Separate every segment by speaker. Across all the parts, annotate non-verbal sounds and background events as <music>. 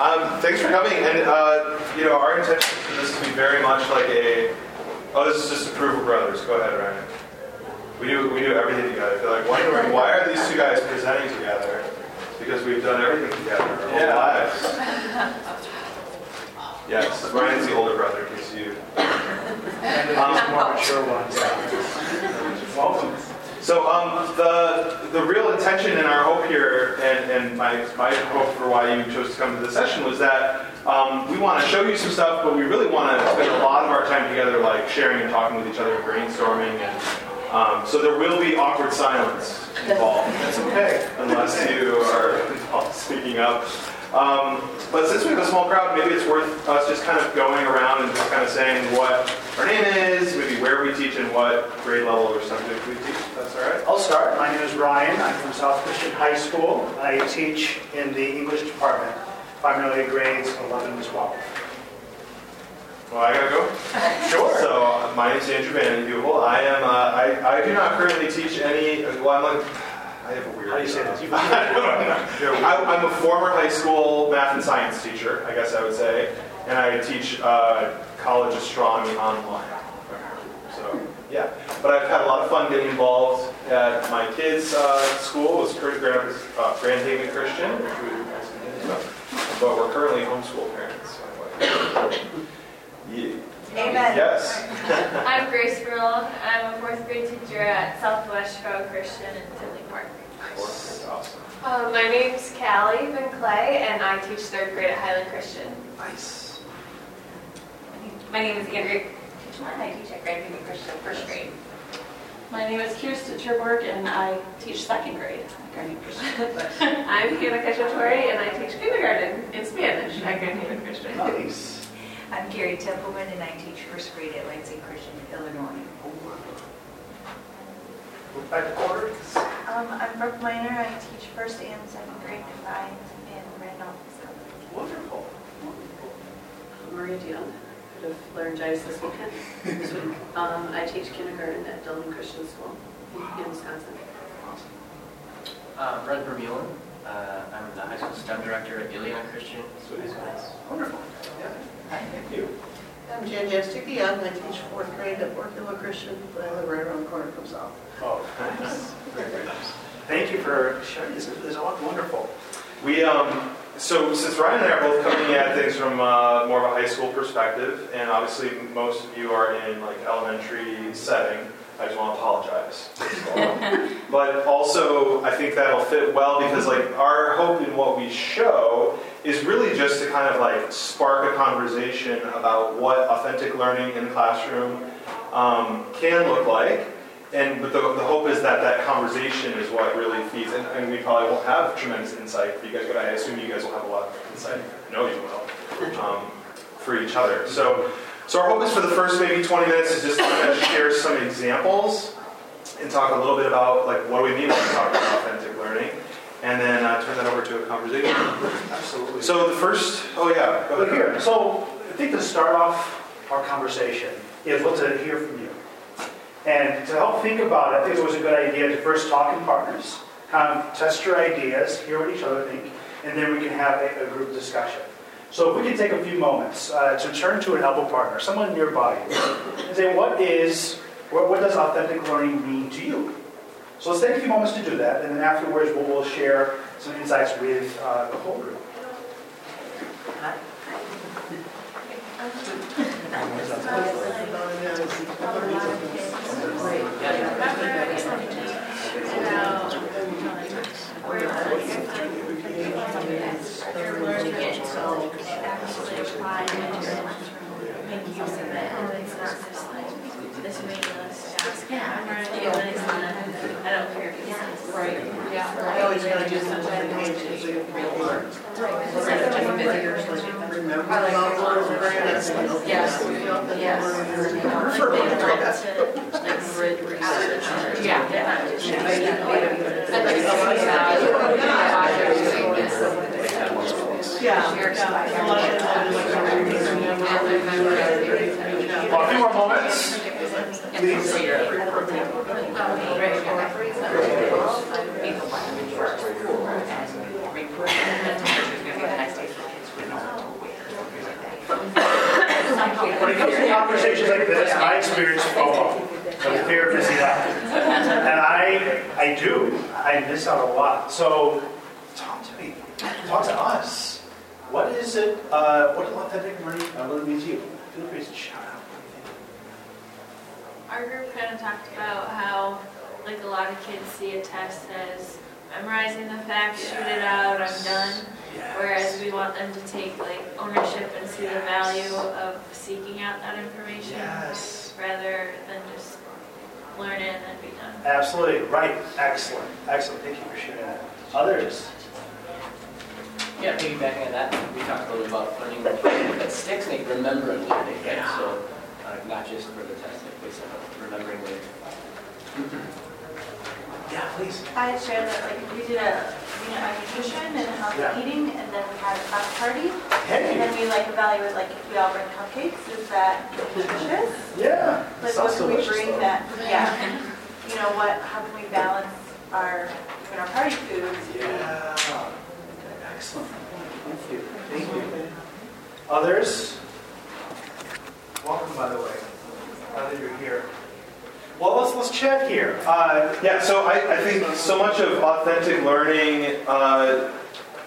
Speaker 1: Um, thanks for coming. And, uh, you know, our intention for this to be very much like a, oh, this is just approval brothers. Go ahead, Ryan. We do, we do everything together. They're like, wondering, why are these two guys presenting together? Because we've done everything together our whole
Speaker 2: Yeah.
Speaker 1: lives. <laughs> Yes, Ryan's the older brother, in case you.
Speaker 2: And these more mature ones. <laughs> Welcome.
Speaker 1: So um, the the real intention and our hope here, and, and my, my hope for why you chose to come to this session was that um, we want to show you some stuff, but we really want to spend a lot of our time together, like sharing and talking with each other, and brainstorming, and um, so there will be awkward silence involved.
Speaker 2: That's okay.
Speaker 1: unless you are speaking up. Um, but since we have a small crowd, maybe it's worth us just kind of going around and just kind of saying what our name is, maybe where we teach, and what grade level or subject we teach. That's all right.
Speaker 2: I'll start. My name is Ryan. I'm from South Christian High School. I teach in the English department, primarily grades 11 to 12.
Speaker 1: Well, I gotta go. <laughs>
Speaker 2: Sure.
Speaker 1: So uh, my name is Andrew VandenHeuvel. I am. Uh, I, I do not currently teach any. Well, I'm like. I have a weird.
Speaker 2: How do you say this? You- <laughs>
Speaker 1: I don't know. I, I'm a former high school math and science teacher, I guess I would say, and I teach uh, college astronomy online. So yeah, but I've had a lot of fun getting involved at my kids' uh, school. It's Grand, Grand, uh, Grand Haven Christian, which we guys can get into. but we're currently homeschool parents. So, yeah.
Speaker 3: Amen.
Speaker 1: Yes. <laughs>
Speaker 4: I'm Grace Furlong. I'm a fourth grade teacher at Southwest Chicago Christian in Tinley Park.
Speaker 1: That's awesome.
Speaker 4: Uh, my name's Callie Van Clay, and I teach third grade at Highland Christian.
Speaker 1: Nice.
Speaker 5: My name is Andrea Kitchener, and I teach at Grand Haven Christian first grade.
Speaker 6: My name is Kirsten Terborg, and I teach second grade at Grand Haven Christian. <laughs>
Speaker 4: I'm Hannah Cacciatore, and I teach kindergarten in Spanish at Grand Haven Christian.
Speaker 1: Nice.
Speaker 3: I'm Gary Templeman, and I teach first grade at Lansing Christian, Illinois.
Speaker 2: Back to quarter.
Speaker 7: Um, I'm Brooke Miner. I teach first and second grade combined in Randolph, Wisconsin.
Speaker 2: Wonderful. Wonderful.
Speaker 8: Maria Dion, head of laryngitis this weekend. This week, um, I teach kindergarten at Dillon Christian School in Wisconsin.
Speaker 9: Uh, Brett Vermeulen. Uh, I'm the high school STEM director at Ilion Christian.
Speaker 2: Wonderful. Yeah.
Speaker 1: Thank you.
Speaker 10: I'm Jen Yastuki. I teach fourth grade at Fort Hill Christian, but I live right around the corner from South.
Speaker 2: Oh, nice. Very, nice. Thank you for sharing this. This is all wonderful.
Speaker 1: We um, so since Ryan and I are both coming at things from uh, more of a high school perspective, and obviously most of you are in like elementary setting. I just want to apologize. <laughs> but also, I think that'll fit well because like our hope in what we show is really just to kind of like spark a conversation about what authentic learning in the classroom um, can look like. And but the, the hope is that that conversation is what really feeds, and, and we probably won't have tremendous insight for you guys, but I assume you guys will have a lot of insight. I know you will um, for each other. So, so our hope is for the first maybe 20 minutes is just to kind of share some examples and talk a little bit about like what do we mean when we talk about authentic learning, and then uh, turn that over to a conversation.
Speaker 2: Absolutely.
Speaker 1: So the first, oh yeah, go ahead.
Speaker 2: here. So I think to start off our conversation is what to hear from you. And to help think about it, I think it was a good idea to first talk in partners, kind of test your ideas, hear what each other think, and then we can have a, a group discussion. So if we can take a few moments uh, to turn to an elbow partner, someone nearby, and say, what is, what, what does authentic learning mean to you? So let's take a few moments to do that, and then afterwards we'll, we'll share some insights with uh, the whole group.
Speaker 4: You're learning it to actually apply it and make use of it, and it's not just like this meaningless task. Yeah, I'm learning it, but it's not, I don't care if it's.
Speaker 6: Right, yeah.
Speaker 10: I always gotta do something in page so you can read more. Remember model of.
Speaker 6: Yes, yes. Research.
Speaker 4: Yeah.
Speaker 2: A few more moments, please. Say this, I experience FOMO, the fear of missing out. And I, I do, I miss out a lot. So talk to me, talk to us. What is it, uh, what does authentic learning, uh, learning mean to you? Feel free to shout out. What do you think?
Speaker 4: Our group kind of talked about how, like, a lot of kids see a test as memorizing the facts, shoot it out, I'm done. Whereas we want them to take, like, ownership and see the value of seeking out that information.
Speaker 2: Yes.
Speaker 4: Rather than just learn it and then be done.
Speaker 2: Absolutely, right, excellent, excellent, thank you for sharing that. Others?
Speaker 9: Yeah, piggybacking on that, we talked a little about learning that sticks, make remembering learning, right? So, uh, not just for the test, but it's uh, remembering later.
Speaker 2: Yeah, please.
Speaker 7: I shared that, like, we did a on nutrition and healthy
Speaker 2: Yeah.
Speaker 7: eating, and then we had a class party. And
Speaker 2: Hey,
Speaker 7: then we like evaluate, like, if we all bring cupcakes, is that nutritious?
Speaker 2: yeah,
Speaker 7: Like, what can we bring
Speaker 2: though.
Speaker 7: that, yeah, you know, what, how can we balance our, even our party foods?
Speaker 2: Yeah, excellent, thank you, thank you. Others? Welcome, by the way, now that you're here. Well, let's, let's chat here. Uh,
Speaker 1: Yeah, so I, I think so much of authentic learning uh,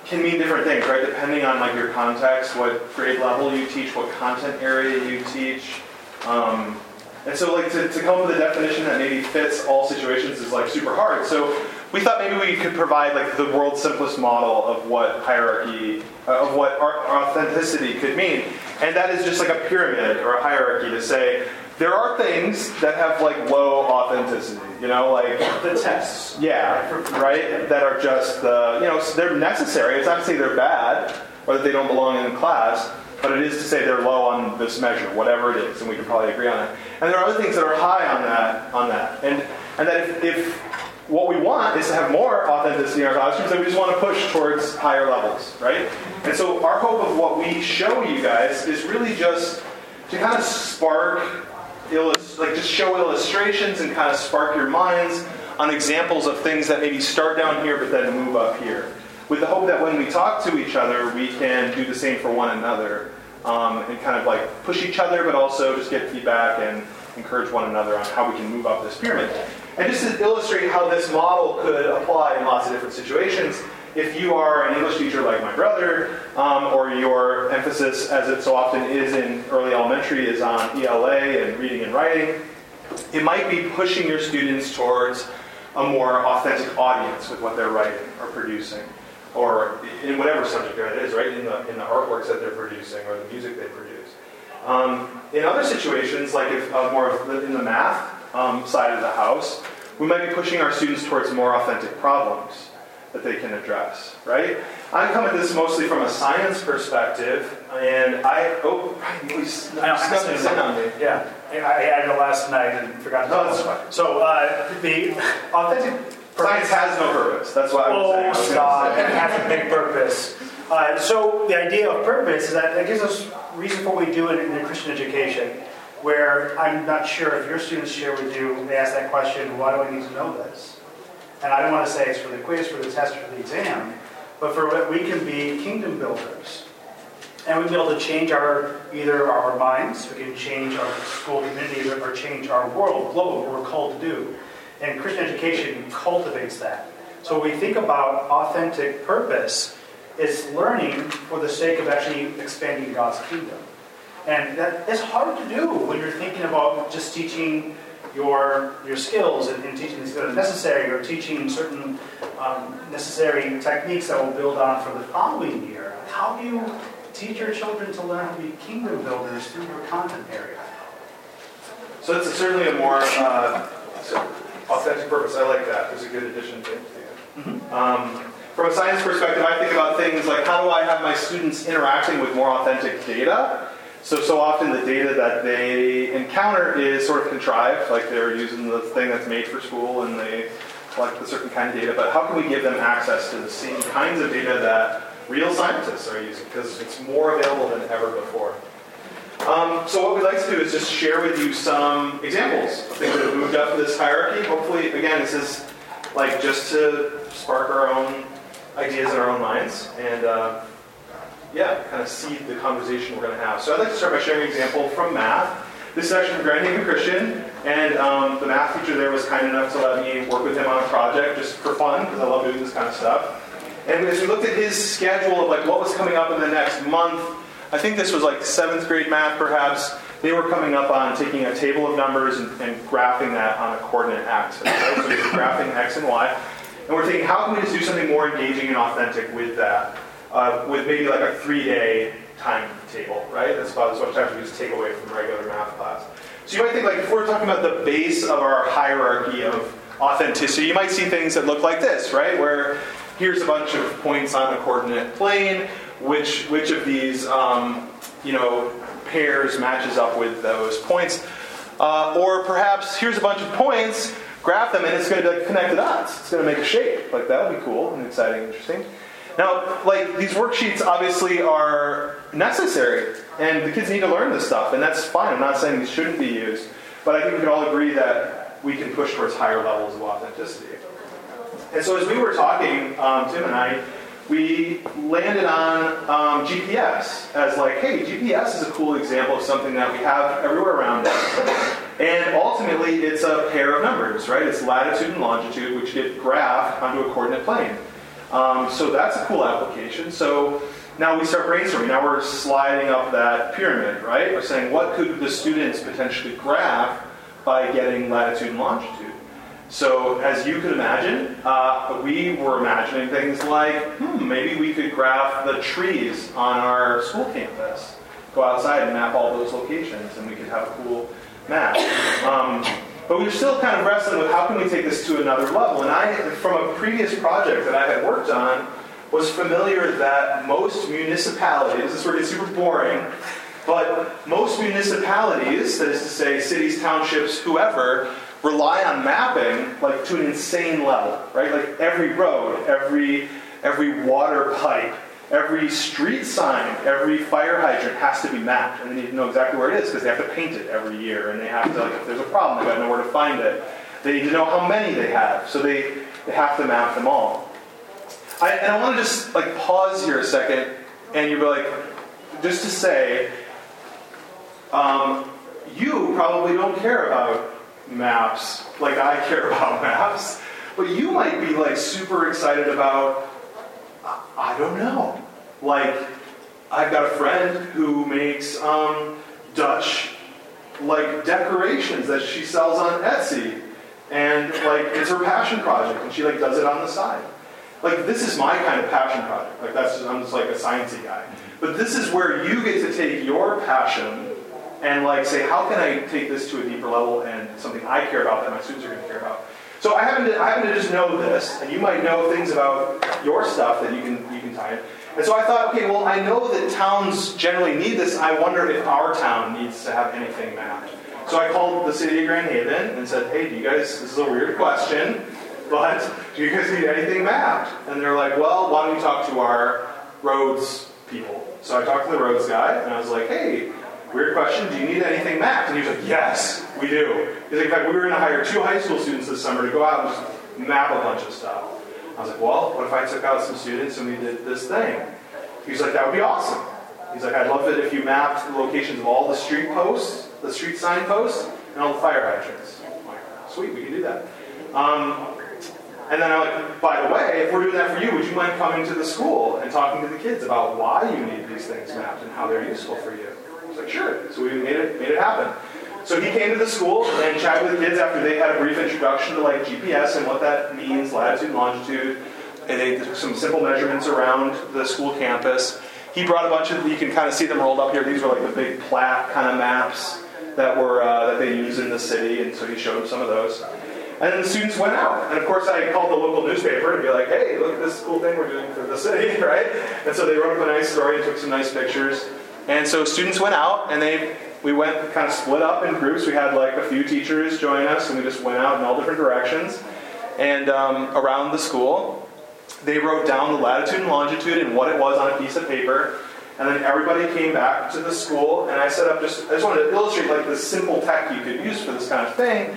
Speaker 1: can mean different things, right? Depending on like your context, what grade level you teach, what content area you teach. Um, and so like to, to come up with a definition that maybe fits all situations is like super hard. So we thought maybe we could provide like the world's simplest model of what hierarchy, uh, of what authenticity could mean. And that is just like a pyramid or a hierarchy to say, there are things that have like low authenticity, you know, like
Speaker 2: the tests.
Speaker 1: yeah, right. That are just the you know they're necessary. It's not to say they're bad or that they don't belong in class, but it is to say they're low on this measure, whatever it is, and we can probably agree on that. And there are other things that are high on that on that, and and that if, if what we want is to have more authenticity in our classrooms, then we just want to push towards higher levels, right? And so our hope of what we show you guys is really just to kind of spark illus- like just show illustrations and kind of spark your minds on examples of things that maybe start down here but then move up here. With the hope that when we talk to each other, we can do the same for one another um, and kind of like push each other, but also just get feedback and encourage one another on how we can move up this pyramid. And just to illustrate how this model could apply in lots of different situations, if you are an English teacher like my brother, um, or your emphasis, as it so often is in early elementary, is on ELA and reading and writing, it might be pushing your students towards a more authentic audience with what they're writing or producing, or in whatever subject area it is, right? In the in the artworks that they're producing or the music they produce. Um, in other situations, like if uh, more in the math um, side of the house, we might be pushing our students towards more authentic problems that they can address, right? I come at this mostly from a science perspective, and I oh, Brian, you always
Speaker 2: I know,
Speaker 1: snuck this in on me.
Speaker 2: Yeah, I I had it last night and forgot to.
Speaker 1: No, that's fine.
Speaker 2: So uh, the authentic.
Speaker 1: Science has no purpose. That's why I was saying.
Speaker 2: Oh,
Speaker 1: was gonna
Speaker 2: stop,
Speaker 1: say.
Speaker 2: it has a big purpose. Uh, so the idea of purpose is that it gives us reason for what we do in, in Christian education, where I'm not sure if your students share with you, they ask that question, why do I need to know this? And I don't want to say it's for the quiz, for the test, for the exam, but for what we can be kingdom builders. And we can be able to change our, either our minds, we can change our school community, or change our world, global, what we're called to do. And Christian education cultivates that. So when we think about authentic purpose, it's learning for the sake of actually expanding God's kingdom. And that is hard to do when you're thinking about just teaching your, your skills in, and teaching things that are necessary or teaching certain um, necessary techniques that will build on for the following year. How do you teach your children to learn how to be kingdom builders through your content area?
Speaker 1: So it's certainly a more uh, authentic purpose. I like that. It's a good addition to it. Um, from a science perspective, I think about things like how do I have my students interacting with more authentic data? So, so often the data that they encounter is sort of contrived, like they're using the thing that's made for school and they collect a certain kind of data. But how can we give them access to the same kinds of data that real scientists are using? Because it's more available than ever before. Um, so what we'd like to do is just share with you some examples of things that have moved up this hierarchy. Hopefully, again, this is like just to spark our own ideas in our own minds and uh, yeah, kind of seed the conversation we're going to have. So I'd like to start by sharing an example from math. This is actually from Grand Haven Christian, and um, the math teacher there was kind enough to let me work with him on a project just for fun, because I love doing this kind of stuff. And as we looked at his schedule of like what was coming up in the next month, I think this was like seventh grade math perhaps, they were coming up on taking a table of numbers and, and graphing that on a coordinate axis. Right? So we were graphing x and y. And we're thinking, how can we just do something more engaging and authentic with that? Uh, with maybe like a three-day timetable, right? That's about as much time as we just take away from regular math class. So you might think like if we're talking about the base of our hierarchy of authenticity, you might see things that look like this, right? Where here's a bunch of points on the coordinate plane, which which of these um, you know pairs matches up with those points. Uh, or perhaps here's a bunch of points, graph them, and it's going to connect the dots. It's going to make a shape. Like that would be cool and exciting and interesting. Now, like these worksheets obviously are necessary, and the kids need to learn this stuff, and that's fine. I'm not saying these shouldn't be used, but I think we can all agree that we can push towards higher levels of authenticity. And so as we were talking, um, Tim and I, we landed on um, GPS as like, hey, GPS is a cool example of something that we have everywhere around us. And ultimately, it's a pair of numbers, right? It's latitude and longitude, which get graphed onto a coordinate plane. Um, so that's a cool application. So now we start brainstorming. Now we're sliding up that pyramid, right? We're saying, what could the students potentially graph by getting latitude and longitude? So, as you could imagine, uh, we were imagining things like hmm, maybe we could graph the trees on our school campus, go outside and map all those locations, and we could have a cool map. Um, but we were still kind of wrestling with how can we take this to another level. And I, from a previous project that I had worked on, was familiar that most municipalities, this is where it gets super boring, but most municipalities, that is to say cities, townships, whoever, rely on mapping like to an insane level, right? Like every road, every every water pipe, every street sign, every fire hydrant has to be mapped, and they need to know exactly where it is because they have to paint it every year, and they have to like if there's a problem, they've got to know where to find it. They need to know how many they have, so they they have to map them all. I, and I want to just like pause here a second, and you're like, just to say, um, you probably don't care about maps like I care <laughs> about maps, but you might be like super excited about, I don't know. Like, I've got a friend who makes um, Dutch like decorations that she sells on Etsy, and like it's her passion project, and she like does it on the side. Like this is my kind of passion project. Like that's just, I'm just like a sciencey guy. But this is where you get to take your passion and like say, how can I take this to a deeper level and something I care about that my students are going to care about. So I happen to I happen to just know this, and you might know things about your stuff that you can you can tie in. And so I thought, okay, well, I know that towns generally need this. I wonder if our town needs to have anything mapped. So I called the city of Grand Haven and said, hey, do you guys? This is a weird question, <laughs> but do you guys need anything mapped? And they're like, well, why don't you talk to our roads people? So I talked to the roads guy, and I was like, hey, Weird question, do you need anything mapped? And he was like, yes, we do. He's like, in fact, we were going to hire two high school students this summer to go out and just map a bunch of stuff. I was like, well, what if I took out some students and we did this thing? He's like, that would be awesome. He's like, I'd love it if you mapped the locations of all the street posts, the street sign posts, and all the fire hydrants. Like, Sweet, we can do that. Um, and then I'm like, by the way, if we're doing that for you, would you mind coming to the school and talking to the kids about why you need these things mapped and how they're useful for you? was like, sure. So we made it, made it happen. So he came to the school and chatted with the kids after they had a brief introduction to like GPS and what that means, latitude and longitude. And they did some simple measurements around the school campus. He brought a bunch of, you can kind of see them rolled up here. These were like the big plat kind of maps that were uh, that they use in the city, and so he showed them some of those. And then the students went out, and of course I called the local newspaper to be like, "Hey, look at this cool thing we're doing for the city, <laughs> right?" And so they wrote up a nice story and took some nice pictures. And so students went out and they we went kind of split up in groups. We had like a few teachers join us, and we just went out in all different directions and um, around the school. They wrote down the latitude and longitude and what it was on a piece of paper. And then everybody came back to the school, and I set up just, I just wanted to illustrate like the simple tech you could use for this kind of thing.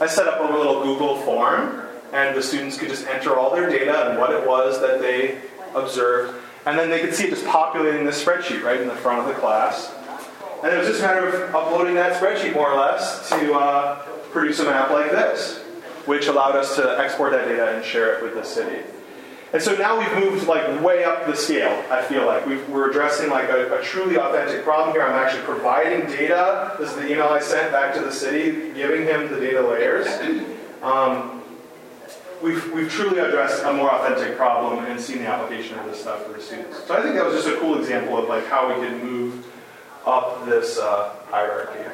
Speaker 1: I set up a little Google form, and the students could just enter all their data and what it was that they observed. And then they could see it just populating this spreadsheet right in the front of the class. And it was just a matter of uploading that spreadsheet more or less to uh, produce an app like this, which allowed us to export that data and share it with the city. And so now we've moved like way up the scale. I feel like we are addressing like a, a, truly authentic problem here. I'm actually providing data. This is the email I sent back to the city, giving him the data layers. Um, we've, we've truly addressed a more authentic problem and seen the application of this stuff for the students. So I think that was just a cool example of like how we can move up this uh, hierarchy.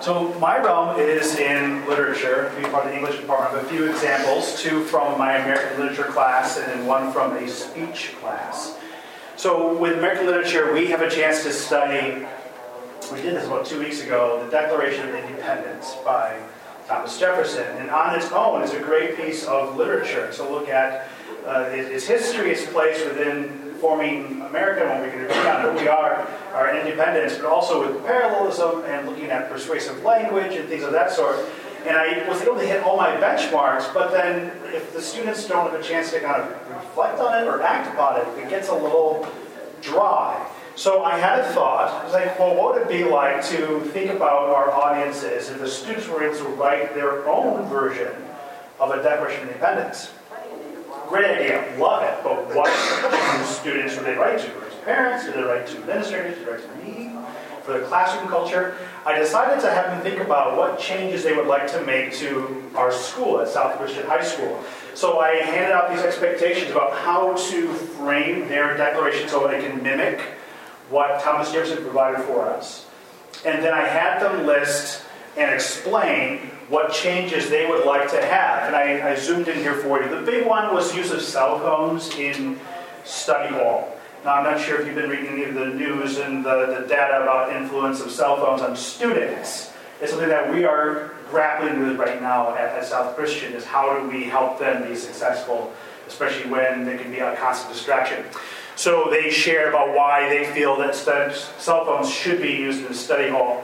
Speaker 2: So my realm is in literature, being part of the English department. A few examples, two from my American literature class and then one from a speech class. So with American literature, we have a chance to study, we did this about two weeks ago, the Declaration of Independence by Thomas Jefferson. And on its own, it's a great piece of literature. So look at uh, its history, its place within forming America when we can agree on who we are, our independence, but also with parallelism and looking at persuasive language and things of that sort. And I was able to hit all my benchmarks, but then if the students don't have a chance to kind of reflect on it or act upon it, it gets a little dry. So I had a thought. I was like, well, what would it be like to think about our audiences if the students were able to write their own version of a Declaration of Independence? Great idea, love it, but what do students do they write to? Do parents? Do they write to administrators? Do they write to me? For the classroom culture, I decided to have them think about what changes they would like to make to our school at South Christian High School. So I handed out these expectations about how to frame their declaration so they can mimic what Thomas Jefferson provided for us. And then I had them list and explain what changes they would like to have. And I, I, zoomed in here for you. The big one was use of cell phones in study hall. Now, I'm not sure if you've been reading any of the news and the, the data about influence of cell phones on students. It's something that we are grappling with right now at, at South Christian is how do we help them be successful, especially when they can be a constant distraction. So they share about why they feel that cell phones should be used in the study hall.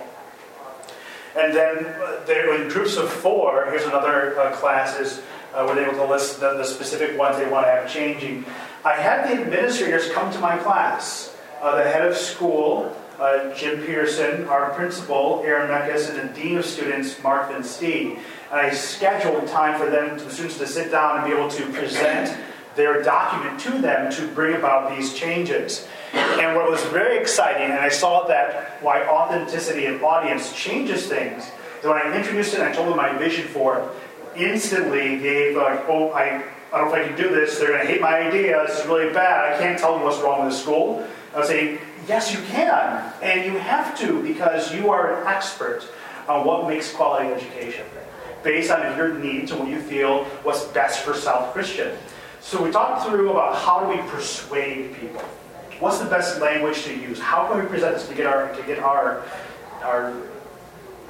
Speaker 2: And then uh, in groups of four, here's another uh, classes uh, where they able to list the, the, specific ones they want to have changing. I had the administrators come to my class. Uh, the head of school, uh, Jim Peterson, our principal, Aaron Meckes, and the dean of students, Mark Van Steen. And I scheduled time for them, the students, to sit down and be able to present their document to them to bring about these changes. And what was very exciting, and I saw that why authenticity and audience changes things, is when I introduced it and I told them my vision for it, instantly they like, oh, I, I don't know if I can do this. They're going to hate my idea. It's really bad. I can't tell them what's wrong with the school. I was saying, yes, you can. And you have to because you are an expert on what makes quality education based on your needs and what you feel what's best for South Christian. So we talked through about how do we persuade people. What's the best language to use? How can we present this to get our to get our our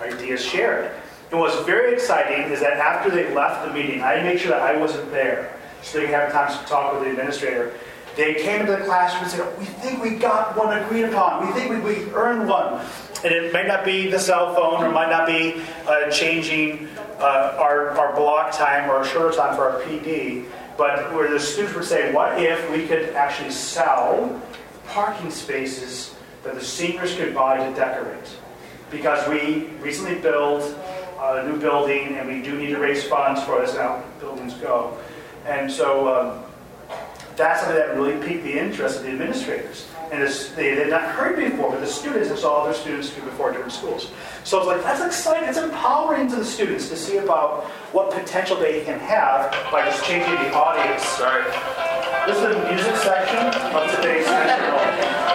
Speaker 2: ideas shared? And what's very exciting is that after they left the meeting, I made sure that I wasn't there, so they could have time to talk with the administrator. They came into the classroom and said, "We think we got one agreed upon. We think we, we earned one." And it might not be the cell phone, or might not be uh, changing uh, our, our block time or our shorter time for our PD, but where the students would say, what if we could actually sell parking spaces that the seniors could buy to decorate? Because we recently built a new building and we do need to raise funds for this how buildings go. And so um, that's something that really piqued the interest of the administrators. And they had not heard before, but the students have saw other students do before different schools. So it's like, that's exciting. It's empowering to the students to see about what potential they can have by just changing the audience.
Speaker 1: Sorry.
Speaker 2: This is the music section of today's session.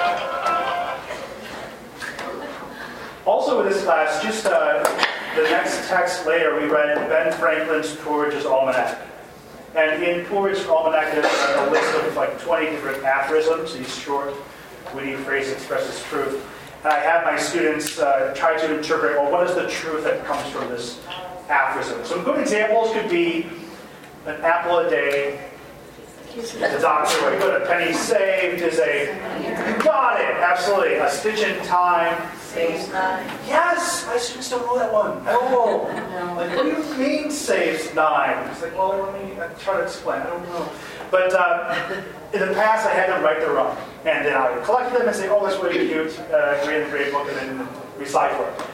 Speaker 2: Also in this class, just uh, the next text later, we read Ben Franklin's Poor Richard's Almanac. And in Poor Richard's Almanac, there's a list of like 20 different aphorisms, these short, witty phrases expresses truth. And I have my students uh, try to interpret, well, what is the truth that comes from this aphorism? Some good examples could be an apple a day the doctor way. Good. A penny saved is a. You got it. Absolutely. A stitch in time.
Speaker 10: Saves nine.
Speaker 2: Yes. My students don't know that one. Oh. <laughs> Like, what do you mean saves nine? It's like, well, let me try to explain. I don't know. But uh, in the past, I had them write their own. And then I would collect them and say, oh, that's really cute, uh, create a great book, and then recycle it.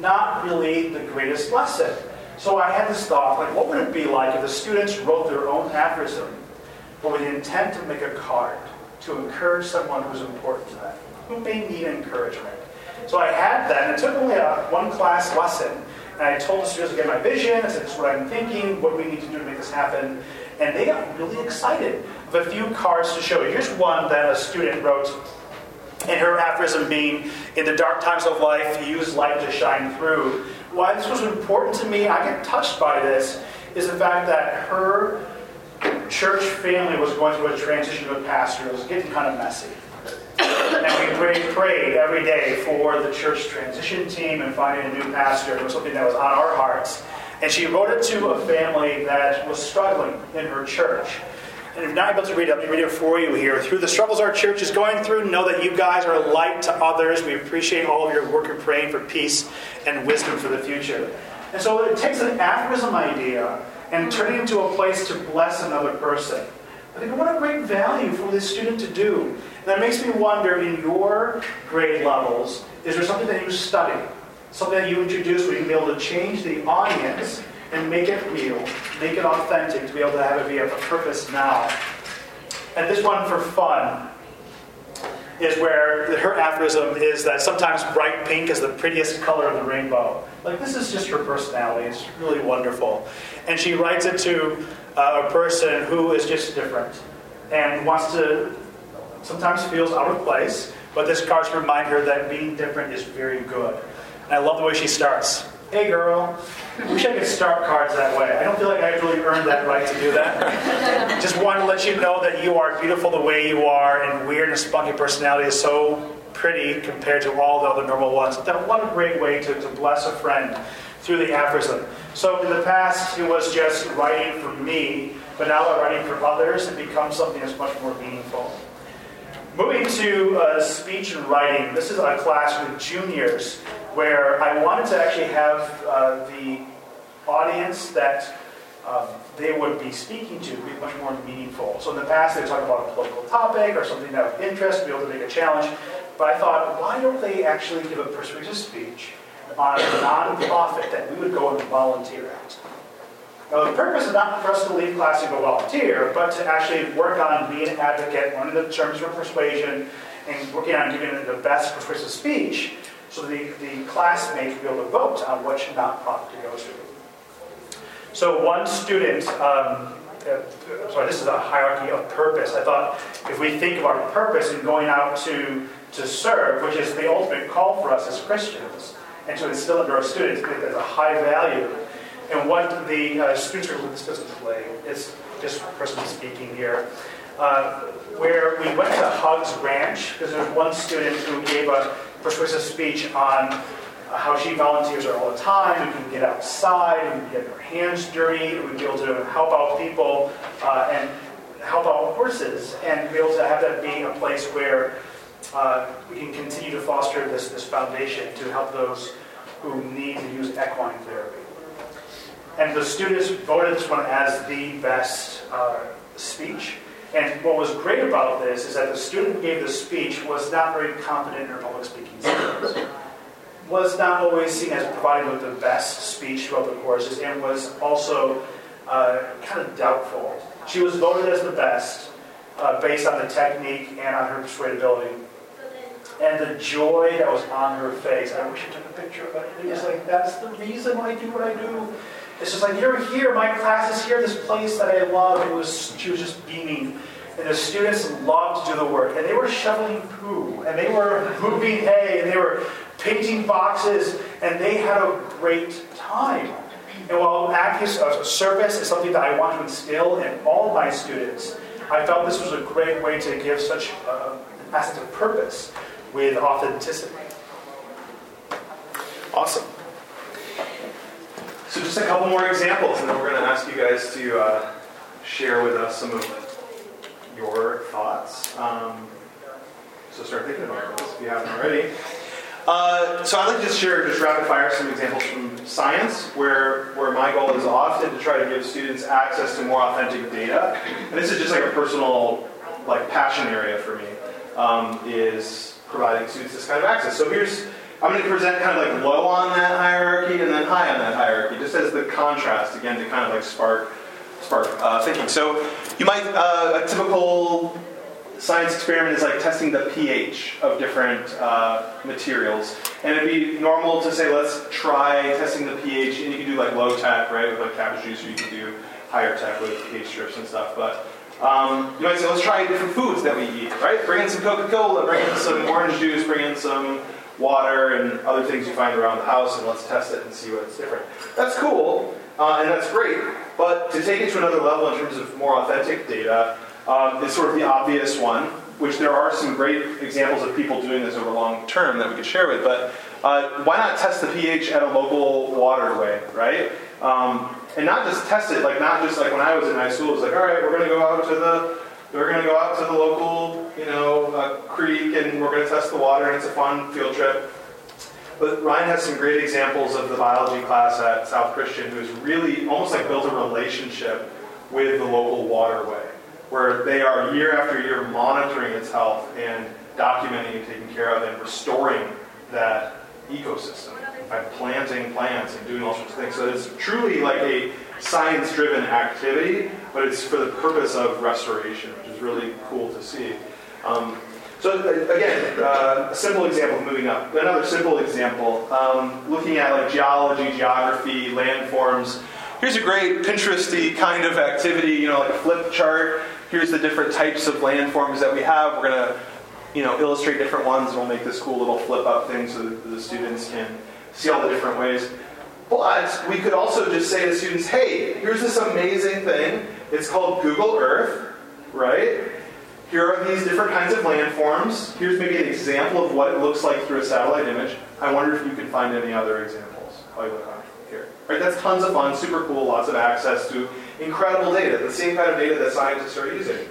Speaker 2: Not really the greatest lesson. So I had this thought, like, what would it be like if the students wrote their own aphorism, but with the intent to make a card to encourage someone who's important to them, who may need encouragement. So I had that, and it took only a one class lesson, and I told the students again my vision, I said, this is what I'm thinking, what we need to do to make this happen, and they got really excited. With a few cards to show you. Here's one that a student wrote, and her aphorism being, in the dark times of life, use light to shine through. Why this was important to me, I get touched by this, is the fact that her church family was going through a transition of a pastor. It was getting kind of messy. And we prayed every day for the church transition team and finding a new pastor. It was something that was on our hearts. And she wrote it to a family that was struggling in her church. And if not able to read it, let me read it for you here. Through the struggles our church is going through, know that you guys are a light to others. We appreciate all of your work in praying for peace and wisdom for the future. And so it takes an aphorism idea and turning it into a place to bless another person. I think what a great value for this student to do. And that makes me wonder in your grade levels, is there something that you study? Something that you introduce where you can be able to change the audience and make it real, make it authentic, to be able to have it be a purpose now. And this one for fun is where her aphorism is that sometimes bright pink is the prettiest color of the rainbow. Like, this is just her personality. It's really wonderful. And she writes it to uh, a person who is just different and wants to, sometimes feels out of place, but this card's remind her that being different is very good. And I love the way she starts. Hey, girl. Wish I could start cards that way. I don't feel like I've really earned that right to do that. <laughs> Just wanted to let you know that you are beautiful the way you are, and weird and spunky personality is so pretty compared to all the other normal ones. That what a great way to, to bless a friend through the aphorism. So in the past, it was just writing for me, but now by writing for others, it becomes something that's much more meaningful. Moving to uh, speech and writing, this is a class with juniors where I wanted to actually have uh, the audience that um, they would be speaking to be much more meaningful. So in the past, they would talk about a political topic or something that of interest, be able to make a challenge. But I thought, why don't they actually give a persuasive speech on a nonprofit that we would go and volunteer at? Now, the purpose is not for us to leave class and go volunteer, but to actually work on being an advocate, learning the terms for persuasion, and working on giving the best persuasive speech so the, the classmates will be able to vote on which nonprofit to go to. So one student, um, uh, sorry, this is a hierarchy of purpose. I thought if we think of our purpose in going out to, to serve, which is the ultimate call for us as Christians, and to instill into our students as a high value, and what the uh, students are this display is just personally speaking here, uh, where we went to Hugs Ranch because there's one student who gave a persuasive speech on how she volunteers all the time. We can get outside, we get our hands dirty, we can be able to help out people uh, and help out horses, and be able to have that be a place where uh, we can continue to foster this, this foundation to help those who need to use equine therapy. And the students voted this one as the best uh, speech. And what was great about this is that the student who gave the speech was not very confident in her public speaking skills, was not always seen as providing with the best speech throughout the courses, and was also uh, kind of doubtful. She was voted as the best uh, based on the technique and on her persuadability. And the joy that was on her face, I wish I took a picture of it. It was like, that's the reason I do what I do. It's just like, you're here, my class is here, this place that I love. It was, she was just beaming. And the students loved to do the work. And they were shoveling poo, and they were moving hay, and they were painting boxes, and they had a great time. And while acting of service is something that I want to instill in all my students, I felt this was a great way to give such an aspect of purpose with authenticity. Awesome. So just a couple more examples, and then we're going to ask you guys to uh, share with us some of your thoughts. Um, so start thinking about this if you haven't already.
Speaker 1: Uh, so I'd like to share, just rapid fire, some examples from science, where, where my goal is often to try to give students access to more authentic data. And this is just like a personal, like passion area for me, um, is providing students this kind of access. So here's, I'm going to present kind of like low on that hierarchy and then high on that hierarchy, just as the contrast, again, to kind of like spark, spark uh, thinking. So you might, uh, a typical science experiment is like testing the pH of different uh, materials. And it'd be normal to say, let's try testing the pH, and you can do like low tech, right, with like cabbage juice, or you can do higher tech with pH strips and stuff. But um, you might say, let's try different foods that we eat, right? Bring in some Coca-Cola, bring in some orange juice, bring in some water and other things you find around the house, and let's test it and see what's different. That's cool, uh, and that's great. But to take it to another level in terms of more authentic data, um, is sort of the obvious one, which there are some great examples of people doing this over long term that we could share with. But uh, why not test the pH at a local waterway, right? Um, and not just test it, like not just like when I was in high school, it was like, all right, we're going to go out to the we're going to go out to the local, you know, uh, creek, and we're going to test the water, and it's a fun field trip. But Ryan has some great examples of the biology class at South Christian, who's really almost like built a relationship with the local waterway where they are year after year monitoring its health and documenting and taking care of and restoring that ecosystem by planting plants and doing all sorts of things. So it's truly like a science driven activity, but it's for the purpose of restoration, really cool to see. Um, so again, uh, a simple example of moving up. Another simple example, um, looking at like geology, geography, landforms. Here's a great Pinteresty kind of activity, you know, like a flip chart here's the different types of landforms that we have. We're to you know, illustrate different ones, and we'll make this cool little flip up thing so that the students can see all the different ways. But we could also just say to students, hey, here's this amazing thing. It's called Google Earth, right? Here are these different kinds of landforms. Here's maybe an example of what it looks like through a satellite image. I wonder if you can find any other examples. While you look on here. Right, that's tons of fun, super cool, lots of access to incredible data, the same kind of data that scientists are using.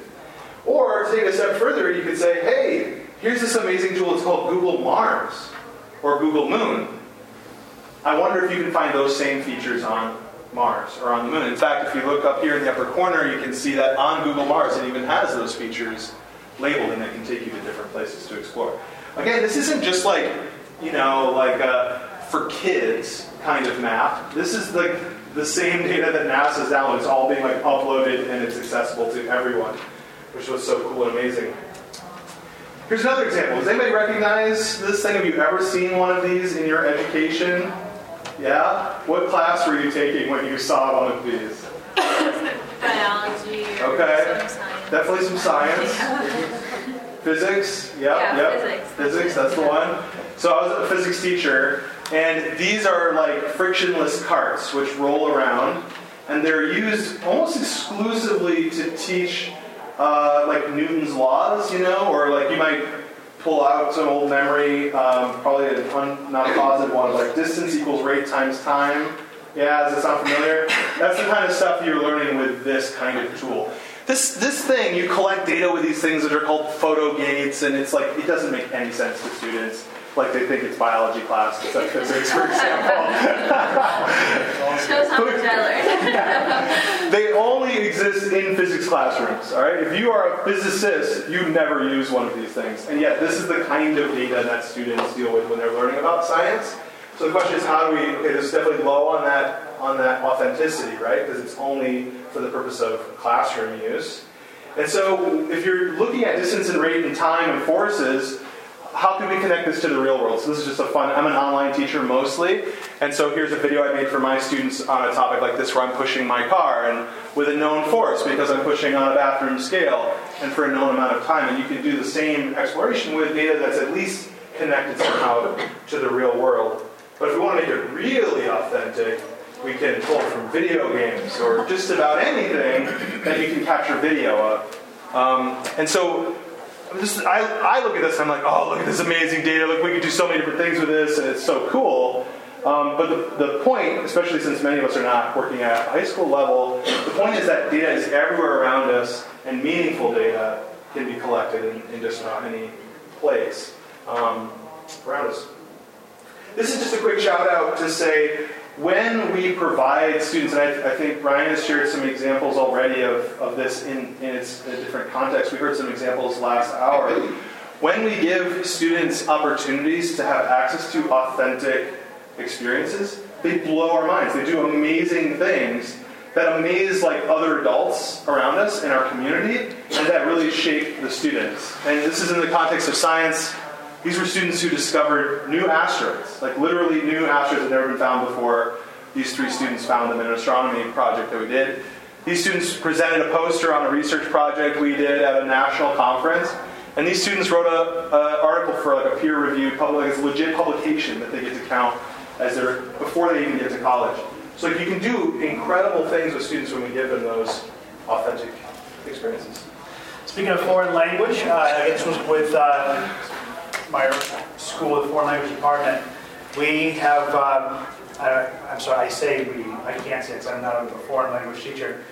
Speaker 1: Or take a step further, you could say, hey, here's this amazing tool, it's called Google Mars or Google Moon. I wonder if you can find those same features on Mars or on the moon. In fact, if you look up here in the upper corner, you can see that on Google Mars it even has those features labeled and it can take you to different places to explore. Again, this isn't just like, you know, like a for kids kind of map. This is like the same data that NASA's downloaded. It's all being like uploaded and it's accessible to everyone, which was so cool and amazing. Here's another example. Does anybody recognize this thing? Have you ever seen one of these in your education? Yeah? What class were you taking when you saw one of these?
Speaker 4: Biology.
Speaker 1: Okay.
Speaker 4: Some.
Speaker 1: Definitely some science. Physics? Yep,
Speaker 4: Yeah,
Speaker 1: yep.
Speaker 4: physics.
Speaker 1: Physics, that's the one. So I was a physics teacher, and these are like frictionless carts which roll around, and they're used almost exclusively to teach uh, like Newton's laws, you know, or like you might pull out some old memory, um, probably un, not a positive one, like distance equals rate times time. Yeah, does that sound familiar? That's the kind of stuff you're learning with this kind of tool. This this thing, you collect data with these things that are called photo gates, and it's like it doesn't make any sense to students. Like they think it's biology class instead of physics, for example. <laughs>
Speaker 4: Shows how much I learned. <laughs>
Speaker 1: they only exist in physics classrooms. All right. If you are a physicist, you never use one of these things, and yet this is the kind of data that students deal with when they're learning about science. So the question is, how do we? This is definitely low on that on that authenticity, right? Because it's only for the purpose of classroom use. And so, if you're looking at distance and rate and time and forces, how can we connect this to the real world? So this is just a fun. I'm an online teacher mostly, and so here's a video I made for my students on a topic like this, where I'm pushing my car and with a known force because I'm pushing on a bathroom scale and for a known amount of time. And you can do the same exploration with data that's at least connected somehow to the real world. But if we want to make it really authentic, we can pull from video games or just about anything that you can capture video of. Um, and so this, I, I look at this and I'm like, oh, look at this amazing data. Look, we can do so many different things with this, and it's so cool. Um, but the, the point, especially since many of us are not working at high school level, the point is that data is everywhere around us, and meaningful data can be collected in, in just about any place um, around us. this is just a quick shout out to say when we provide students, and I, I think Ryan has shared some examples already of, of this in, in its in different context. We heard some examples last hour. When we give students opportunities to have access to authentic experiences, they blow our minds. They do amazing things that amaze like other adults around us in our community, and that really shape the students. And this is in the context of science. These were students who discovered new asteroids, like literally new asteroids that had never been found before. These three students found them in an astronomy project that we did. These students presented a poster on a research project we did at a national conference. And these students wrote an article for like a peer-reviewed, public, like, a legit publication that they get to count as their before they even get to college. So you can do incredible things with students when we give them those authentic experiences.
Speaker 2: Speaking of foreign language, uh, I guess with uh, my school, the foreign language department, we have, um, I, I'm sorry, I say we, I can't say because I'm not a foreign language teacher.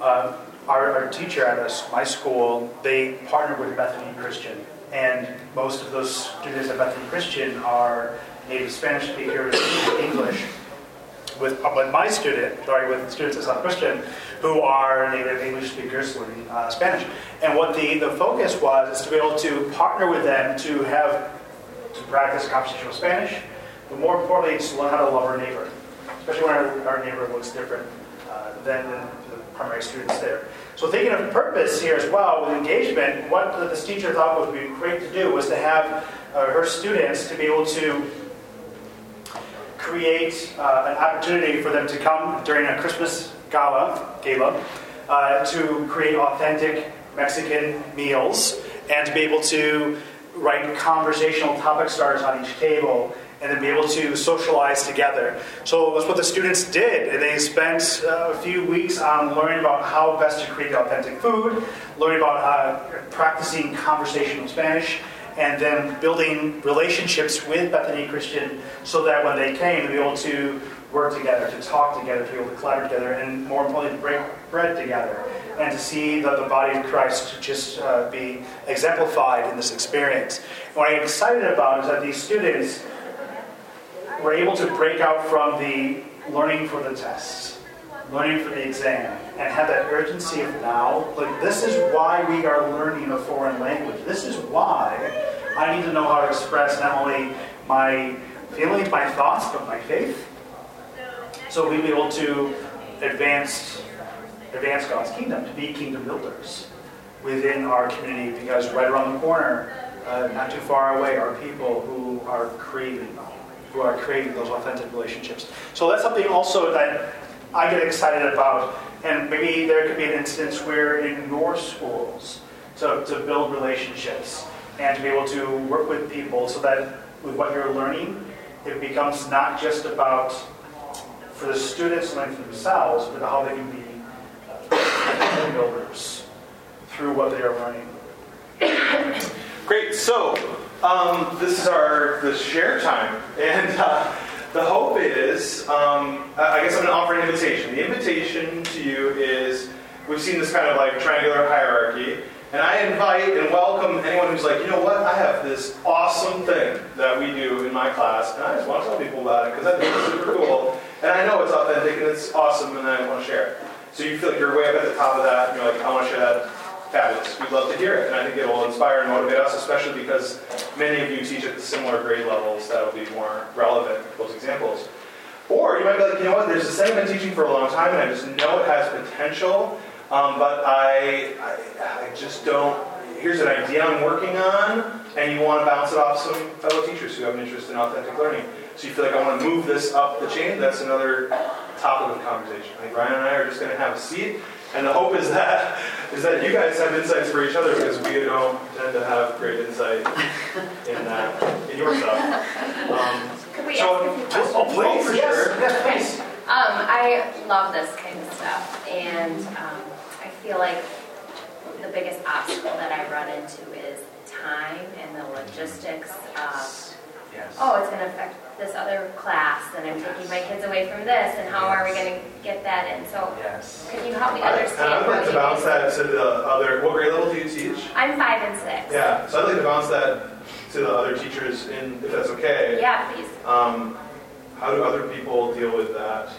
Speaker 2: Uh, our, our teacher at us, my school, they partnered with Bethany Christian. And most of those students at Bethany Christian are native Spanish speakers, English. With, with my student, sorry, with students at South Christian, who are native English speakers learning uh, Spanish. And what the, the focus was is to be able to partner with them to have to practice conversational Spanish, but more importantly, to learn how to love our neighbor, especially when our, our neighbor looks different uh, than the, the primary students there. So thinking of purpose here as well with engagement, what this teacher thought would be great to do was to have uh, her students to be able to create uh, an opportunity for them to come during a Christmas gala, gala uh, to create authentic Mexican meals and to be able to write conversational topic starters on each table and then be able to socialize together. So that's what the students did. And they spent uh, a few weeks on learning about how best to create authentic food, learning about uh, practicing conversational Spanish, and then building relationships with Bethany Christian so that when they came, to be able to work together, to talk together, to be able to collaborate together, and more importantly, to break bread together, and to see that the body of Christ just uh, be exemplified in this experience. And what I'm excited about is that these students were able to break out from the learning for the test, learning for the exam, and have that urgency of now. Like, this is why we are learning a foreign language. This is why I need to know how to express not only my feelings, my thoughts, but my faith. So we'll be able to advance, advance God's kingdom, to be kingdom builders within our community, because right around the corner, uh, not too far away, are people who are craving who are creating those authentic relationships. So that's something also that I get excited about. And maybe there could be an instance where in your schools to, to build relationships and to be able to work with people so that with what you're learning, it becomes not just about for the students and for themselves, but how they can be uh, <coughs> builders through what they are learning.
Speaker 1: Great. So um, this is our the share time, and uh, the hope is, um, I guess I'm going to offer an invitation. The invitation to you is, we've seen this kind of like triangular hierarchy, and I invite and welcome anyone who's like, you know what, I have this awesome thing that we do in my class, and I just want to tell people about it because I think it's super cool, and I know it's authentic and it's awesome, and I want to share it. So you feel like you're way up at the top of that, and you're like, I want to share that fabulous. We'd love to hear it, and I think it will inspire and motivate us, especially because many of you teach at similar grade levels that will be more relevant, those examples. Or you might be like, you know what, there's a thing I've been teaching for a long time, and I just know it has potential, um, but I, I, I just don't, here's an idea I'm working on, and you want to bounce it off some fellow teachers who have an interest in authentic learning. So you feel like I want to move this up the chain, that's another topic of conversation. I think Ryan and I are just going to have a seat and the hope is that is that you guys have insights for each other because we don't tend to have great insight in that in your stuff. Um,
Speaker 5: Could we
Speaker 1: so,
Speaker 5: ask a few
Speaker 1: oh, please,
Speaker 2: for
Speaker 1: yes,
Speaker 2: sure.
Speaker 1: yes, please.
Speaker 5: Um, I love this kind of stuff, and um, I feel like the biggest obstacle that I run into is time and the logistics of,
Speaker 2: Yes.
Speaker 5: oh, it's going to affect this other class, and I'm taking my kids away from this, and how are we going to get that in? So,
Speaker 2: Yes.
Speaker 5: could you help me understand?
Speaker 1: I'd like
Speaker 5: what
Speaker 1: to
Speaker 5: you
Speaker 1: bounce that to the other. What grade level do you teach?
Speaker 5: I'm five and six.
Speaker 1: Yeah, so I'd like to bounce that to the other teachers in, if that's okay.
Speaker 5: Yeah, please.
Speaker 1: Um, how do other people deal with that?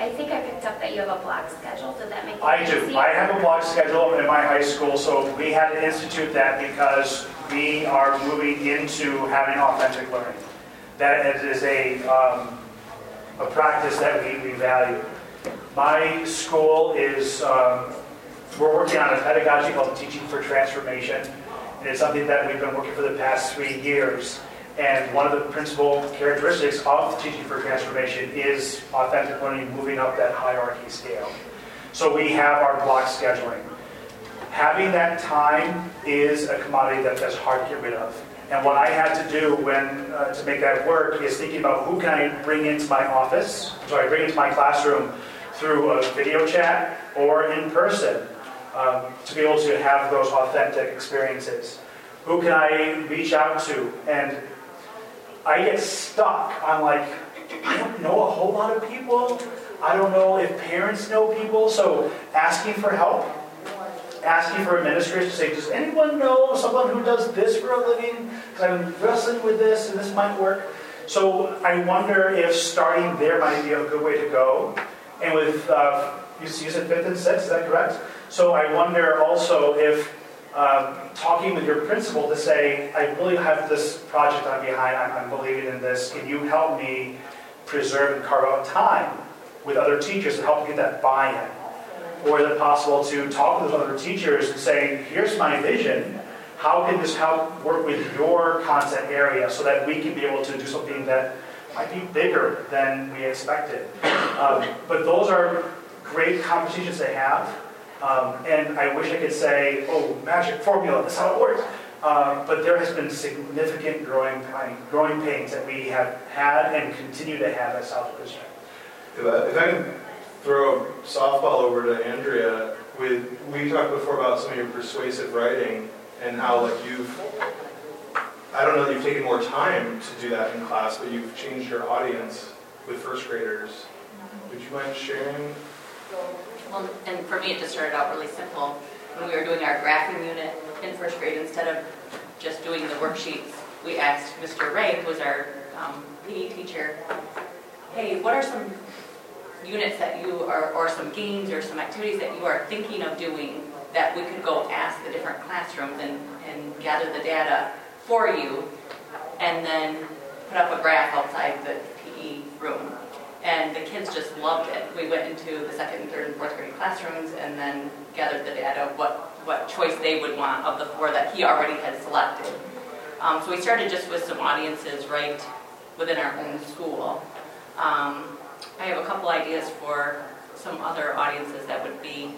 Speaker 5: I think I picked up that you have a block schedule. Did that make it
Speaker 2: I do. I have a block schedule in my high school, so we had to institute that because we are moving into having authentic learning. That is a, um, a practice that we, we value. My school is, um, we're working on a pedagogy called Teaching for Transformation. And it's something that we've been working for the past three years. And one of the principal characteristics of Teaching for Transformation is authentic learning, moving up that hierarchy scale. So we have our block scheduling. Having that time is a commodity that, that's hard to get rid of. And what I had to do when uh, to make that work is thinking about who can I bring into my office, sorry, bring into my classroom through a video chat or in person um, to be able to have those authentic experiences. Who can I reach out to? And I get stuck. I'm like, I don't know a whole lot of people. I don't know if parents know people. So asking for help, asking for administrators to say, does anyone know someone who does this for a living? Because I'm wrestling with this and this might work. So I wonder if starting there might be a good way to go. And with, uh, you said fifth and sixth, is that correct? So I wonder also if um, talking with your principal to say, I really have this project I'm behind, I'm, I'm believing in this, can you help me preserve and carve out time with other teachers to help get that buy-in? Or is it possible to talk with other teachers and say, here's my vision, how can this help work with your content area so that we can be able to do something that might be bigger than we expected? Um, but those are great conversations to have. Um, and I wish I could say, oh, magic formula, this is how it works. Um, but there has been significant growing, pain- growing pains that we have had and continue to have at South Christian.
Speaker 1: If I, if I can throw a softball over to Andrea, with we talked before about some of your persuasive writing and how like you've I don't know that you've taken more time to do that in class, but you've changed your audience with first graders. Would you mind sharing?
Speaker 8: Well, and for me, it just started out really simple. When we were doing our graphing unit in first grade, instead of just doing the worksheets, we asked Mr. Ray, who was our um, PE teacher, hey, what are some units that you are, or some games or some activities that you are thinking of doing that we could go ask the different classrooms and, and gather the data for you, and then put up a graph outside the PE room. And the kids just loved it. We went into the second, third, and fourth grade classrooms and then gathered the data what, what choice they would want of the four that he already had selected. Um, so we started just with some audiences right within our own school. Um, I have a couple ideas for some other audiences that would be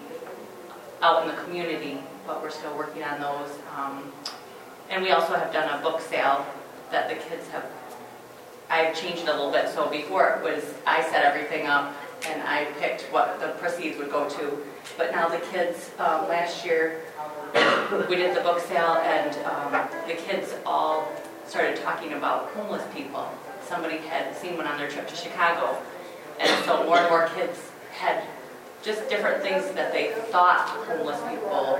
Speaker 8: out in the community, but we're still working on those. Um, and we also have done a book sale that the kids have I've changed it a little bit, so before it was, I set everything up and I picked what the proceeds would go to. But now the kids, um, last year, we did the book sale and um, the kids all started talking about homeless people. Somebody had seen one on their trip to Chicago. And so more and more kids had just different things that they thought homeless people,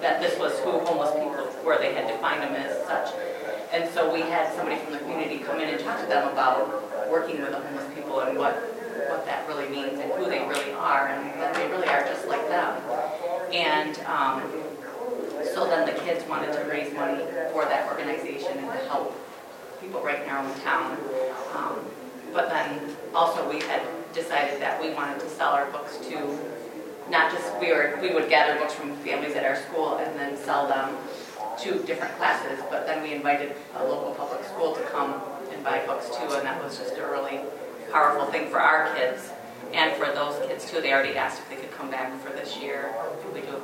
Speaker 8: that this was who homeless people were, they had defined them as such. And so we had somebody from the community come in and talk to them about working with the homeless people and what, what that really means and who they really are and that they really are just like them. And um, so then the kids wanted to raise money for that organization and to help people right in our own town. Also we had decided that we wanted to sell our books to not just, we were, we would gather books from families at our school and then sell them to different classes, but then we invited a local public school to come and buy books too, and that was just a really powerful thing for our kids. And for those kids too, they already asked if they could come back for this year. We do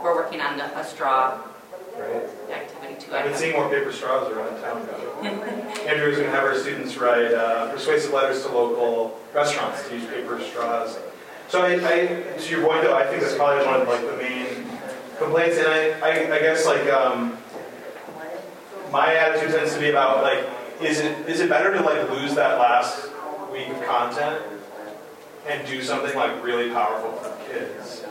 Speaker 8: We're working on a a straw
Speaker 1: Right.
Speaker 8: activity too.
Speaker 1: I've been seeing more paper straws around town. though. <laughs> Andrew's going to have our students write uh, persuasive letters to local restaurants to use paper straws. So I, I, to your point though, I think that's probably one of like the main complaints, and I, I, I guess like um, my attitude tends to be about like, is it is it better to like lose that last week of content and do something like really powerful for kids?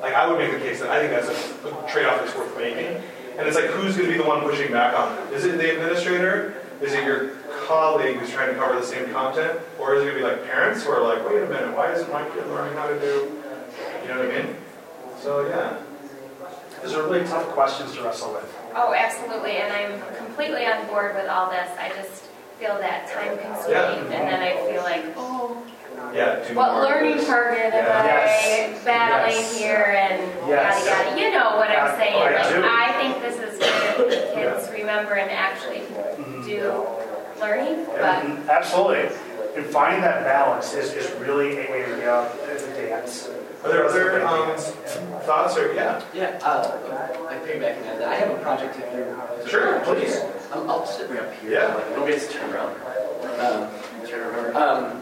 Speaker 1: Like, I would make the case that I think that's a a trade-off that's worth making. And it's like, who's gonna be the one pushing back on it? Is it the administrator? Is it your colleague who's trying to cover the same content? Or is it gonna be like parents who are like, wait a minute, why isn't my kid learning how to do, you know what I mean? So, yeah.
Speaker 2: Those are really tough questions to wrestle with.
Speaker 5: Oh, absolutely, and I'm completely on board with all this. I just feel that time
Speaker 1: Yeah.
Speaker 5: and then I feel like, oh,
Speaker 1: Yeah, do
Speaker 5: what
Speaker 1: more of
Speaker 5: learning
Speaker 1: this.
Speaker 5: target am
Speaker 2: Yes.
Speaker 5: I battling
Speaker 2: Yes.
Speaker 5: here, and
Speaker 2: Yes.
Speaker 5: yada yada. You know what
Speaker 2: Yeah.
Speaker 5: I'm saying?
Speaker 2: Oh, I
Speaker 5: Like,
Speaker 2: do.
Speaker 5: I think this is good that kids remember and actually do learning, but
Speaker 2: And Absolutely. And finding that balance is, is really a way to get out of the dance.
Speaker 1: Are there other um, thoughts or, yeah?
Speaker 9: Yeah, uh, I piggyback on that. I have a project if you're.
Speaker 1: Sure, please.
Speaker 9: I'll, I'll sit right up here.
Speaker 1: Yeah.
Speaker 9: Like, nobody has to turn around. Um, turn around. Um, but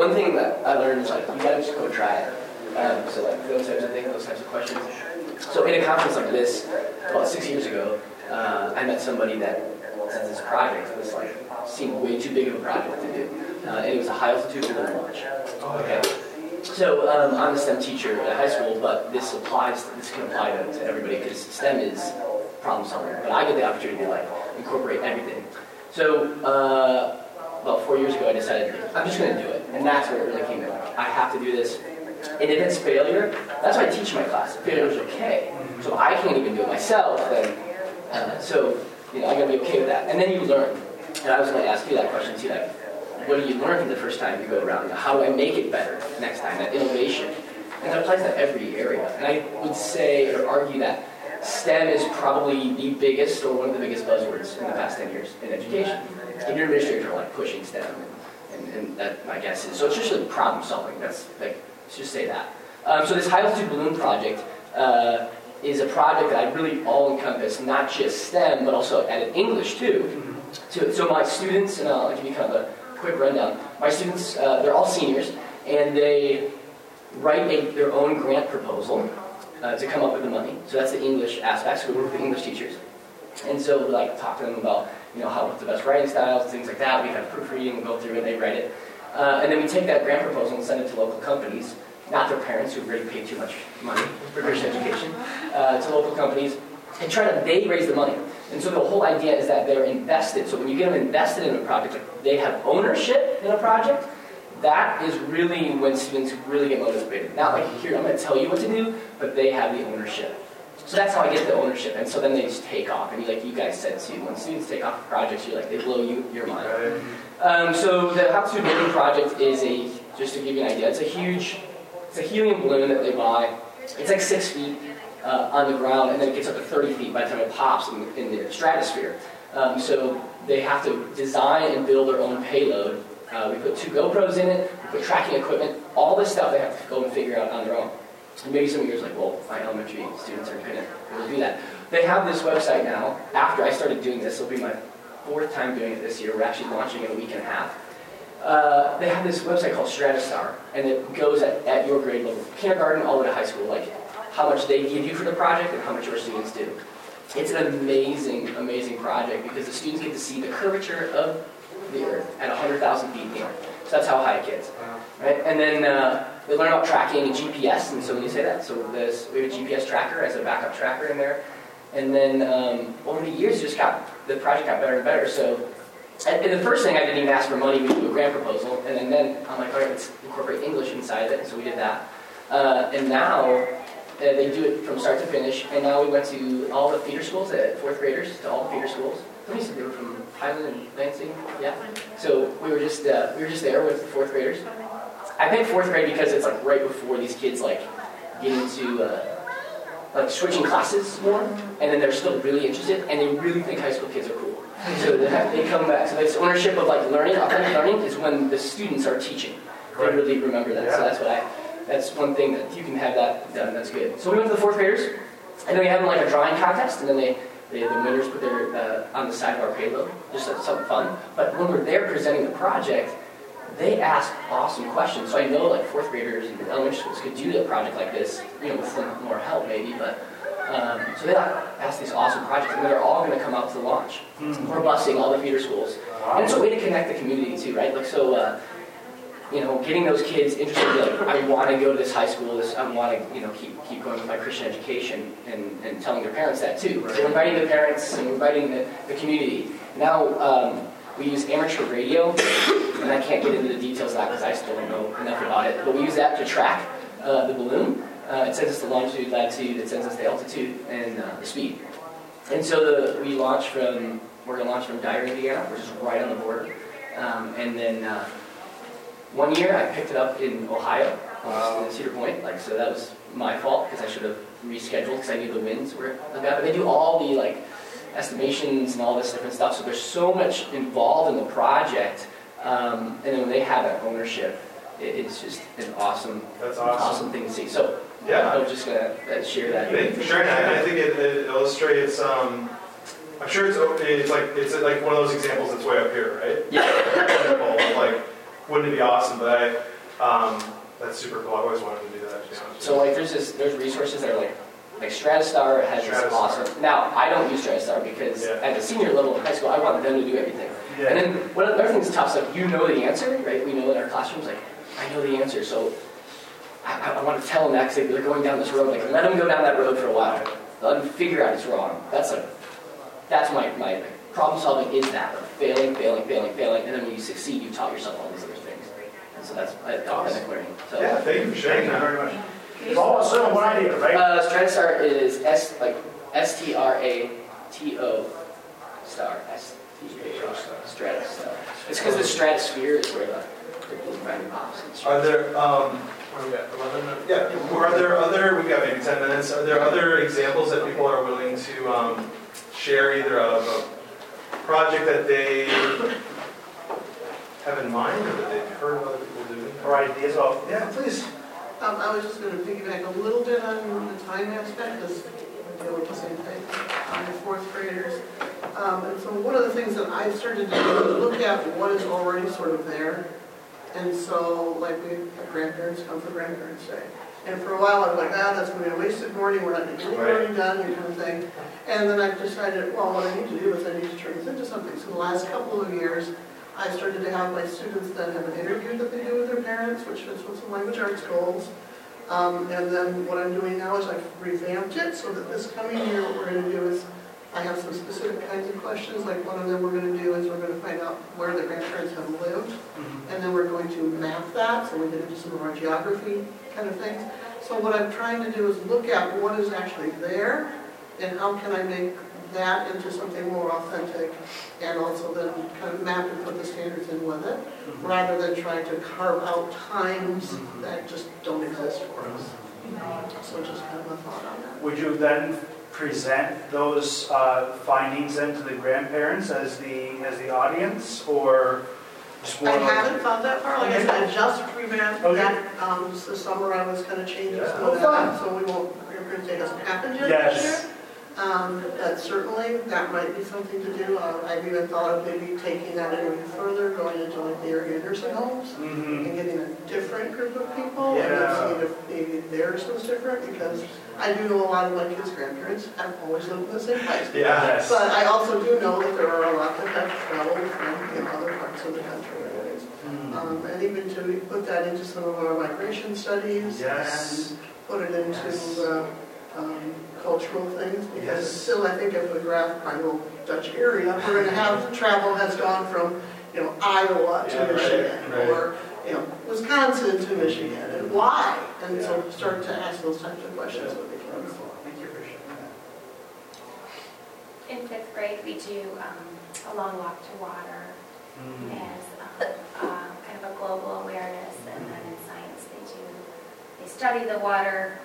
Speaker 9: one thing that I learned is like, you gotta just go try it. Um, so like those types of things, those types of questions. So in a conference like this, about six years ago, uh, I met somebody that had this project. It was like, seemed way too big of a project to do. Uh, and it was a high altitude balloon launch. Okay. So um, I'm a STEM teacher at high school, but this applies. This can apply to, to everybody because STEM is problem solving. But I get the opportunity to like incorporate everything. So uh, about four years ago, I decided I'm just going to do it, and that's where it really came in. I have to do this. And if it's failure, that's why I teach my class. Failure is okay. So I can't even do it myself, then uh, so you know I got to be okay with that. And then you learn. And I was to ask you that question too. Like, what do you learn from the first time you go around? How do I make it better next time? That innovation. And that applies to every area. And I would say or argue that STEM is probably the biggest or one of the biggest buzzwords in the past 10 years in education. And your administrators are like pushing STEM. And, and, that, my guess is. So it's just really problem solving. That's like, let's just say that. Um, so this high altitude balloon project uh, is a project that I really all encompass, not just STEM, but also added English too. So, so my students, and I'll give you kind of a quick rundown. My students, uh, they're all seniors, and they write a, their own grant proposal uh, to come up with the money. So that's the English aspect. So we work with English teachers, and so we like talk to them about you know how what's the best writing styles, and things like that. We have proofreading, we go through it, they write it, uh, and then we take that grant proposal and send it to local companies, not their parents who really pay too much money for Christian education, uh, to local companies, and try to they raise the money. And so the whole idea is that they're invested. So when you get them invested in a project, they have ownership in a project. That is really when students really get motivated. Not like here, I'm going to tell you what to do, but they have the ownership. So that's how I get the ownership. And so then they just take off. And like you guys said too, when students take off projects, you're like they blow you your mind. Um, so the to Building project is a just to give you an idea. It's a huge, it's a helium balloon that they buy. It's like six feet uh, on the ground, and then it gets up to 30 feet by the time it pops in, in the stratosphere. Um, so they have to design and build their own payload. Uh, we put two GoPros in it, we put tracking equipment, all this stuff they have to go and figure out on their own. And maybe some of you are like, well, my elementary students are going to do that. They have this website now. After I started doing this, it'll be my fourth time doing it this year. We're actually launching in a week and a half. Uh, they have this website called StratoStar, and it goes at, at your grade level, kindergarten all the way to high school, like how much they give you for the project and how much your students do. It's an amazing, amazing project because the students get to see the curvature of the Earth at 100,000 feet in the air. So that's how high it gets. Right? And then uh, they learn about tracking and GPS, and so when you say that, so we have a GPS tracker as a backup tracker in there. And then um, over the years, just got the project got better and better. So and, and the first thing I didn't even ask for money. We do a grant proposal, and then, then I'm like, all right, let's incorporate English inside it. So we did that. Uh, and now uh, they do it from start to finish. And now we went to all the feeder schools, at fourth graders, to all the feeder schools. Somebody said they were from Highland and Lansing. Yeah. So we were just uh, we were just there with the fourth graders. I picked fourth grade because it's like right before these kids like get into uh, like switching classes more, and then they're still really interested, and they really think high school kids are cool. So they, have, they come back. So this ownership of like learning, authentic learning, is when the students are teaching. They really remember that. So that's what I. That's one thing that you can have that done. That's good. So we went to the fourth graders, and then we had them like a drawing contest, and then they. they the winners put their uh, on the side of our payload, just something fun. But when we're there presenting the project, they ask awesome questions. So I know like fourth graders and elementary schools could do a project like this, you know, with some more help maybe. But um, so they ask these awesome projects, and they're all going to come out to the launch. We're busing all the feeder schools, and it's a way to connect the community too, right? Like so. Uh, you know, getting those kids interested, like, I want to go to this high school, this, I want to, you know, keep, keep going with my Christian education, and, and telling their parents that too. So we're inviting the parents, and we're inviting the, the community. Now, um, we use amateur radio, and I can't get into the details of that because I still don't know enough about it, but we use that to track uh, the balloon. Uh, it sends us the longitude, latitude, it sends us the altitude, and uh, the speed. And so the, we launch from, we're going to launch from Dyer, Indiana, which is right on the border. Um, and then uh, one year I picked it up in Ohio, uh, in Cedar Point. Like, so that was my fault because I should have rescheduled because I knew the winds were like that. But they do all the like estimations and all this different stuff. So there's so much involved in the project. Um, and then when they have that ownership, it, it's just an awesome,
Speaker 1: That's
Speaker 9: awesome.
Speaker 1: awesome.
Speaker 9: thing to see. So
Speaker 1: Yeah.
Speaker 9: I'm just gonna uh, share that.
Speaker 1: You for sharing that. I think it, it illustrates. Um, I'm sure it's it's like it's like one of those examples that's way up here, right?
Speaker 9: Yeah. <laughs>
Speaker 1: like, wouldn't it be awesome? But I, um, that's super cool. I've always wanted to do that. To be honest.
Speaker 9: So like there's this there's resources that are like like StratoStar has this
Speaker 1: StratoStar.
Speaker 9: awesome. Now I don't use StratoStar because
Speaker 1: Yeah.
Speaker 9: at the senior level in high school I want them to do everything. And then one of the other things that's tough stuff, you know the answer, right? We know in our classrooms like I know the answer, so I, I, I want to tell them that because they're going down this road. Like let them go down that road for a while. Let them figure out it's wrong. That's like that's my my problem solving is that like, failing, failing, failing, failing, and then when you succeed, you taught yourself all these other things. And so that's uh, authentic learning. So.
Speaker 1: Yeah. Thank you for sharing
Speaker 2: Thank you
Speaker 1: that.
Speaker 2: very much. It's all sort of one idea, right?
Speaker 9: Uh, StratoStar is S like S T R A T O star S T A R StratoStar. It's because the stratosphere is where the the balloon riding pops.
Speaker 1: Are there, um, where are we at, 11? Yeah, are there other, we've got maybe 10 minutes, are there other examples that people are willing to um, share either of a project that they have in mind or that they've heard of other people doing?
Speaker 2: Or ideas, oh, yeah, please.
Speaker 10: Um, I was just gonna piggyback a little bit on the time aspect, because we deal with the same thing on the fourth graders. Um, and so one of the things that I started to do is look at what is already sort of there. And so, like, we have grandparents come for Grandparents' Day. And for a while, I was like, ah, that's gonna be a wasted morning, we're not gonna get any learning done, that kind of thing. And then I decided, well, what I need to do is I need to turn this into something. So the last couple of years, I started to have my students then have an interview that they do with their parents, which is with some language arts goals. Um, and then what I'm doing now is I've revamped it so that this coming year, what we're gonna do is, I have some specific kinds of questions, like one of them we're gonna do is we're gonna find out where the grandparents have lived. And then we're going to map that, so we get into some of our geography kind of things. So what I'm trying to do is look at what is actually there, and how can I make that into something more authentic, and also then kind of map and put the standards in with it, rather than trying to carve out times that just don't exist for us. So just kind of a thought on that.
Speaker 2: Would you then present those uh, findings then to the grandparents as the, as the audience, or just more?
Speaker 10: I haven't found that far, like I said, I just revamped
Speaker 2: Okay.
Speaker 10: that, um, this summer I was kind of changing some
Speaker 2: Oh,
Speaker 10: of that, so we won't, Grandparents' Day doesn't happen yet
Speaker 2: Yes.
Speaker 10: this year. Um, but certainly, that might be something to do, uh, I've even thought of maybe taking that even further, going into like the area nursing homes,
Speaker 2: Mhm.
Speaker 10: and getting a different group of people, and
Speaker 2: Yeah.
Speaker 10: then seeing if maybe theirs was different, because I do know a lot of my kids' grandparents have always lived in the same place.
Speaker 2: Yes.
Speaker 10: But I also do know that there are a lot that have traveled from, you know, other parts of the country anyways.
Speaker 2: Mhm.
Speaker 10: Um, and even to put that into some of our migration studies
Speaker 2: Yes.
Speaker 10: and put it
Speaker 2: Yes.
Speaker 10: into, uh, um, cultural things, because
Speaker 2: Yes.
Speaker 10: still, I think if we graph Primal Dutch area, we're gonna have, travel has gone from, you know, Iowa
Speaker 1: Yeah,
Speaker 10: to
Speaker 1: right,
Speaker 10: Michigan,
Speaker 1: right.
Speaker 10: or, you know, Wisconsin to Michigan, and why? And so start to ask those types of questions with the kids.
Speaker 2: Wonderful. Thank you for sharing that.
Speaker 5: In fifth grade, we do um, a long walk to water
Speaker 2: Mhm.
Speaker 5: as um, uh, kind of a global awareness, and then in science, they do, they study the water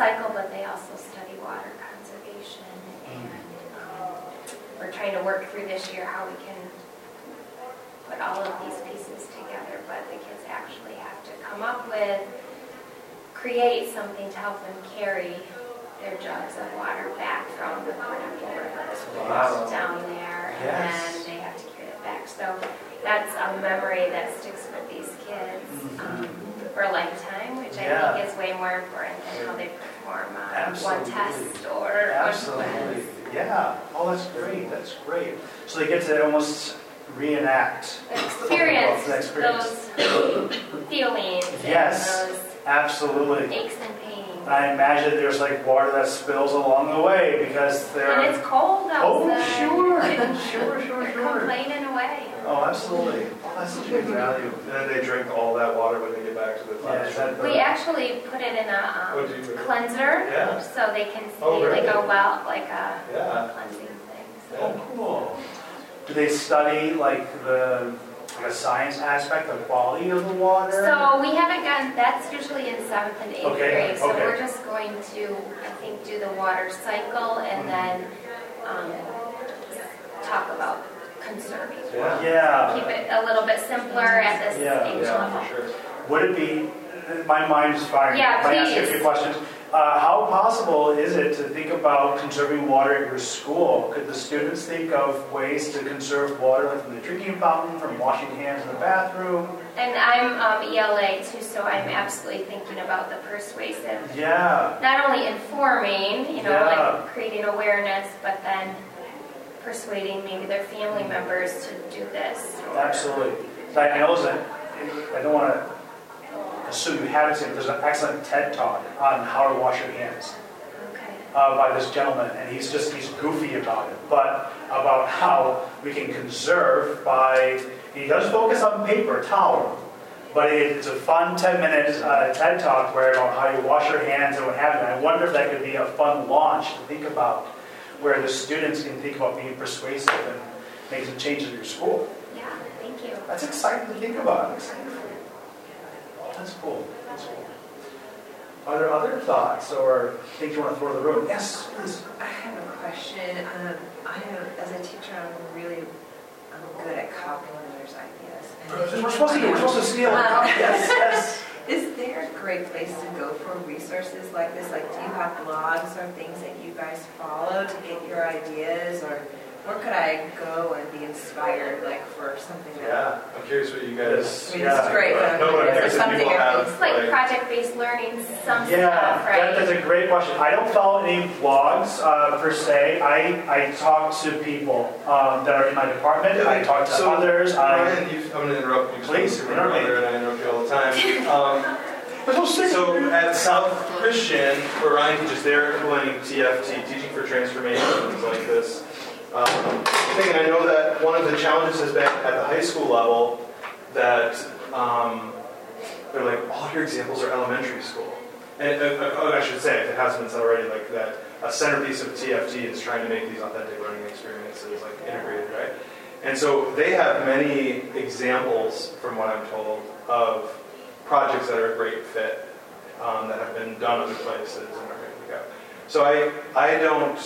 Speaker 5: cycle, but they also study water conservation, and um, we're trying to work through this year how we can put all of these pieces together, but the kids actually have to come up with, create something to help them carry their jugs of water back from the Pineapple River
Speaker 2: Wow.
Speaker 5: down there, and then they have to carry it back. So that's a memory that sticks with these kids um, for a lifetime, I think is way more important than how they perform on one
Speaker 2: Absolutely.
Speaker 5: test or one
Speaker 2: Absolutely.
Speaker 5: quiz.
Speaker 2: Yeah. Oh, that's great. That's great. So they get to almost reenact.
Speaker 5: Experience
Speaker 2: The experience.
Speaker 5: those feelings
Speaker 2: Yes.
Speaker 5: and
Speaker 2: Absolutely.
Speaker 5: aches and pains.
Speaker 2: I imagine there's like water that spills along the way because
Speaker 5: And
Speaker 2: they're.
Speaker 5: And it's cold
Speaker 2: Oh, sure, <laughs> sure, sure, sure.
Speaker 5: complaining away.
Speaker 2: Oh, absolutely. Oh, That's a good value.
Speaker 1: And then they drink all that water when they get back to the
Speaker 2: Yeah,
Speaker 1: classroom.
Speaker 2: that
Speaker 5: We actually put it in a
Speaker 1: Oh,
Speaker 5: um,
Speaker 1: do you?
Speaker 5: cleanser
Speaker 1: Yeah.
Speaker 5: so they can see
Speaker 1: Oh,
Speaker 5: like a
Speaker 1: really?
Speaker 5: well, like a
Speaker 1: Yeah.
Speaker 5: cleansing thing. so.
Speaker 2: oh, cool. Do they study like the, like a science aspect, the quality of the water?
Speaker 5: So we haven't gotten, that's usually in seventh and eighth
Speaker 2: Okay,
Speaker 5: grade. So
Speaker 2: okay.
Speaker 5: we're just going to, I think, do the water cycle and then um, talk about conserving.
Speaker 1: Yeah.
Speaker 2: Yeah.
Speaker 5: Keep it a little bit simpler at this
Speaker 2: Yeah,
Speaker 5: age
Speaker 1: Yeah,
Speaker 5: level.
Speaker 1: for sure.
Speaker 2: Would it be, my mind is firing.
Speaker 5: Yeah,
Speaker 2: If I ask you a few questions. Uh, how possible is it to think about conserving water at your school? Could the students think of ways to conserve water, like from the drinking fountain, from washing hands in the bathroom?
Speaker 5: And I'm um, ELA too, so I'm absolutely thinking about the persuasive,
Speaker 2: Yeah,
Speaker 5: not only informing, you know,
Speaker 2: Yeah.
Speaker 5: like creating awareness, but then persuading maybe their family members to do this.
Speaker 2: absolutely. I I know that, I don't want to assume you haven't seen it, there's an excellent TED Talk on how to wash your hands.
Speaker 5: Okay.
Speaker 2: uh, by this gentleman, and he's just, he's goofy about it, but about how we can conserve by, he does focus on paper towel, but it's a fun 10-minute uh, TED Talk where about how you wash your hands and what have you. I wonder if that could be a fun launch to think about, where the students can think about being persuasive and make some changes in your school.
Speaker 5: Yeah, thank you.
Speaker 2: That's exciting to think about. I'm excited for you. That's cool. That's cool. Are there other thoughts or things you want to throw in the room? Yes, please.
Speaker 11: I have a question. Um, I have, as a teacher, I'm really, I'm good at copying others' ideas.
Speaker 2: We're supposed to, we're supposed to steal.
Speaker 11: Um,
Speaker 2: Yes, yes. <laughs>
Speaker 11: Is there a great place to go for resources like this? Like, do you have blogs or things that you guys follow to get your ideas? Or where could I go and be inspired, like, for something that?
Speaker 1: Yeah, I'm curious what you guys.
Speaker 11: I mean, this is great, but
Speaker 1: No, but I'm
Speaker 11: is there
Speaker 1: curious if
Speaker 11: something
Speaker 1: people have,
Speaker 5: It's like project-based learning, some
Speaker 2: Yeah,
Speaker 5: stuff,
Speaker 2: that, that's a great question. I don't follow any blogs uh, per se. I, I talk to people um, that are in my department. I talk to
Speaker 1: So,
Speaker 2: others. I,
Speaker 1: you, I'm going to interrupt you.
Speaker 2: Please,
Speaker 1: You're my
Speaker 2: interrupt me.
Speaker 1: and I interrupt you all the time. <laughs> Um, so at South Christian, where Ryan teaches, they're implementing TFT, Teaching for Transformation, things like this. Um, thing, and I know that one of the challenges has been at the high school level that um, they're like, all your examples are elementary school. And uh, uh, I should say, if it hasn't been said already, like that a centerpiece of TFT is trying to make these authentic learning experiences like integrated, right? And so they have many examples, from what I'm told, of projects that are a great fit um, that have been done other places and are ready to go. So I, I don't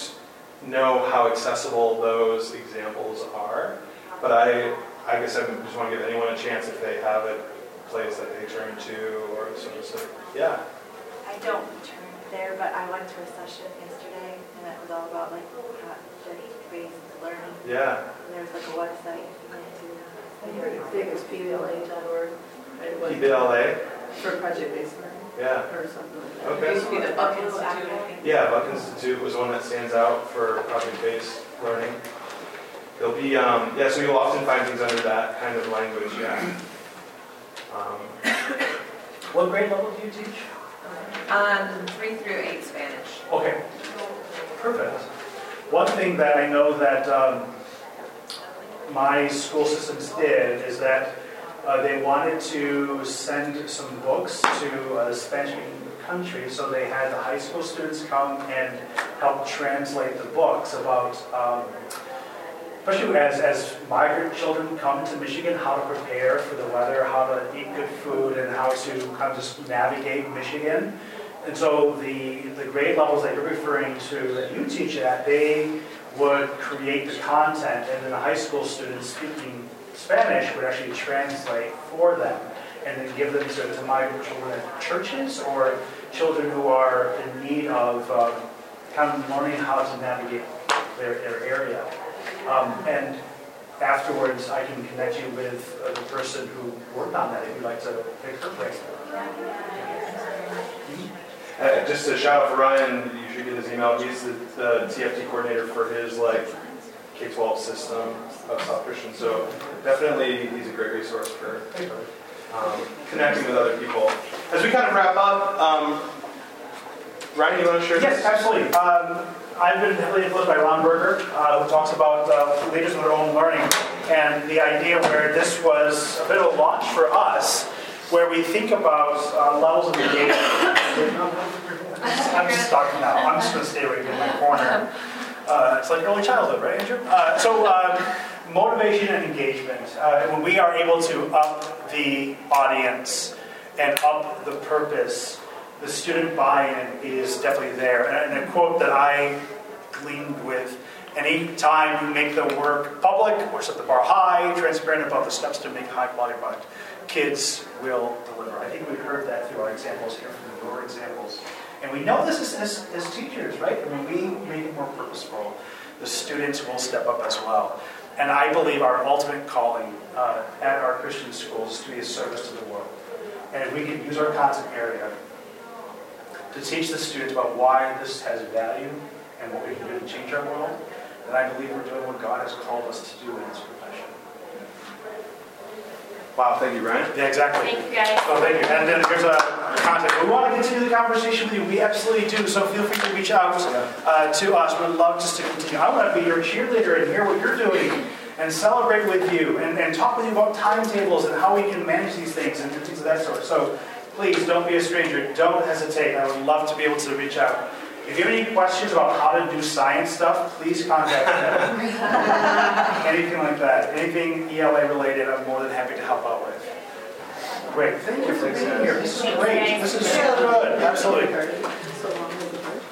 Speaker 1: know how accessible those examples are, but I, I guess I just want to give anyone a chance if they have a place that they turn to or sort of, sort of yeah.
Speaker 7: I don't turn there, but I went to a session yesterday, and it was all about like project-based learning.
Speaker 1: Yeah.
Speaker 7: And there's like a website you went to.
Speaker 6: I think it's pbla.org. It was
Speaker 1: PBLA,
Speaker 6: For project-based learning
Speaker 1: yeah.
Speaker 6: or something like that.
Speaker 1: Okay.
Speaker 6: It used to be the Buck Institute,
Speaker 1: Yeah, Buck Institute was one that stands out for project-based learning. There'll be, um, yeah, so you'll often find things under that kind of language, yeah. Um,
Speaker 2: what grade level do you teach?
Speaker 11: Um, three through eight Spanish.
Speaker 2: Okay, perfect. One thing that I know that um, my school systems did is that uh, they wanted to send some books to a Spanish-speaking country, so they had the high school students come and help translate the books about, um, especially as, as migrant children come to Michigan, how to prepare for the weather, how to eat good food, and how to kind of just navigate Michigan. And so the, the grade levels that you're referring to that you teach at, they would create the content, and then the high school students speaking Spanish would actually translate for them, and then give them to, to migrant children at churches or children who are in need of um, kind of learning how to navigate their, their area. Um, and afterwards, I can connect you with uh, the person who worked on that if you'd like to pick her brain.
Speaker 1: uh, just a shout out for Ryan, you should get his email. He's the, the TFT coordinator for his like K-12 system of South Christian. So definitely, he's a great resource for um, connecting with other people. As we kind of wrap up, um, Ryan, you want to share?
Speaker 2: Yes,
Speaker 1: this?
Speaker 2: absolutely. Um, I've been heavily influenced by Ron Berger, uh, who talks about uh, leaders of their own learning, and the idea where this was a bit of a launch for us, where we think about uh, levels of engagement. <laughs> I'm stuck now. I'm just going to stay right here in my corner. Uh, it's like early childhood, right, Andrew? Uh, so, um, motivation and engagement. Uh, when we are able to up the audience and up the purpose, the student buy-in is definitely there. And a quote that I gleaned with, any time you make the work public or set the bar high, transparent about the steps to make high-quality product, kids will deliver. I think we heard that through our examples here, from the your examples. And we know this is, as, as teachers, right? Mean, we make it more purposeful. The students will step up as well. And I believe our ultimate calling uh, at our Christian schools is to be a service to the world. And if we can use our content area to teach the students about why this has value and what we can do to change our world, then I believe we're doing what God has called us to do in this.
Speaker 1: Wow, thank you, Ryan.
Speaker 2: Yeah, exactly.
Speaker 4: Thank you guys.
Speaker 2: Oh, thank you. And then here's a contact. We want to continue the conversation with you. We absolutely do. So feel free to reach out uh, to us. We'd love just to continue. I want to be your cheerleader and hear what you're doing and celebrate with you and, and talk with you about timetables and how we can manage these things and things of that sort. So please don't be a stranger. Don't hesitate. I would love to be able to reach out. If you have any questions about how to do science stuff, please contact me. <laughs> Anything like that, anything ELA related, I'm more than happy to help out with. Great, thank you for being here. This is great. This is so good. Absolutely.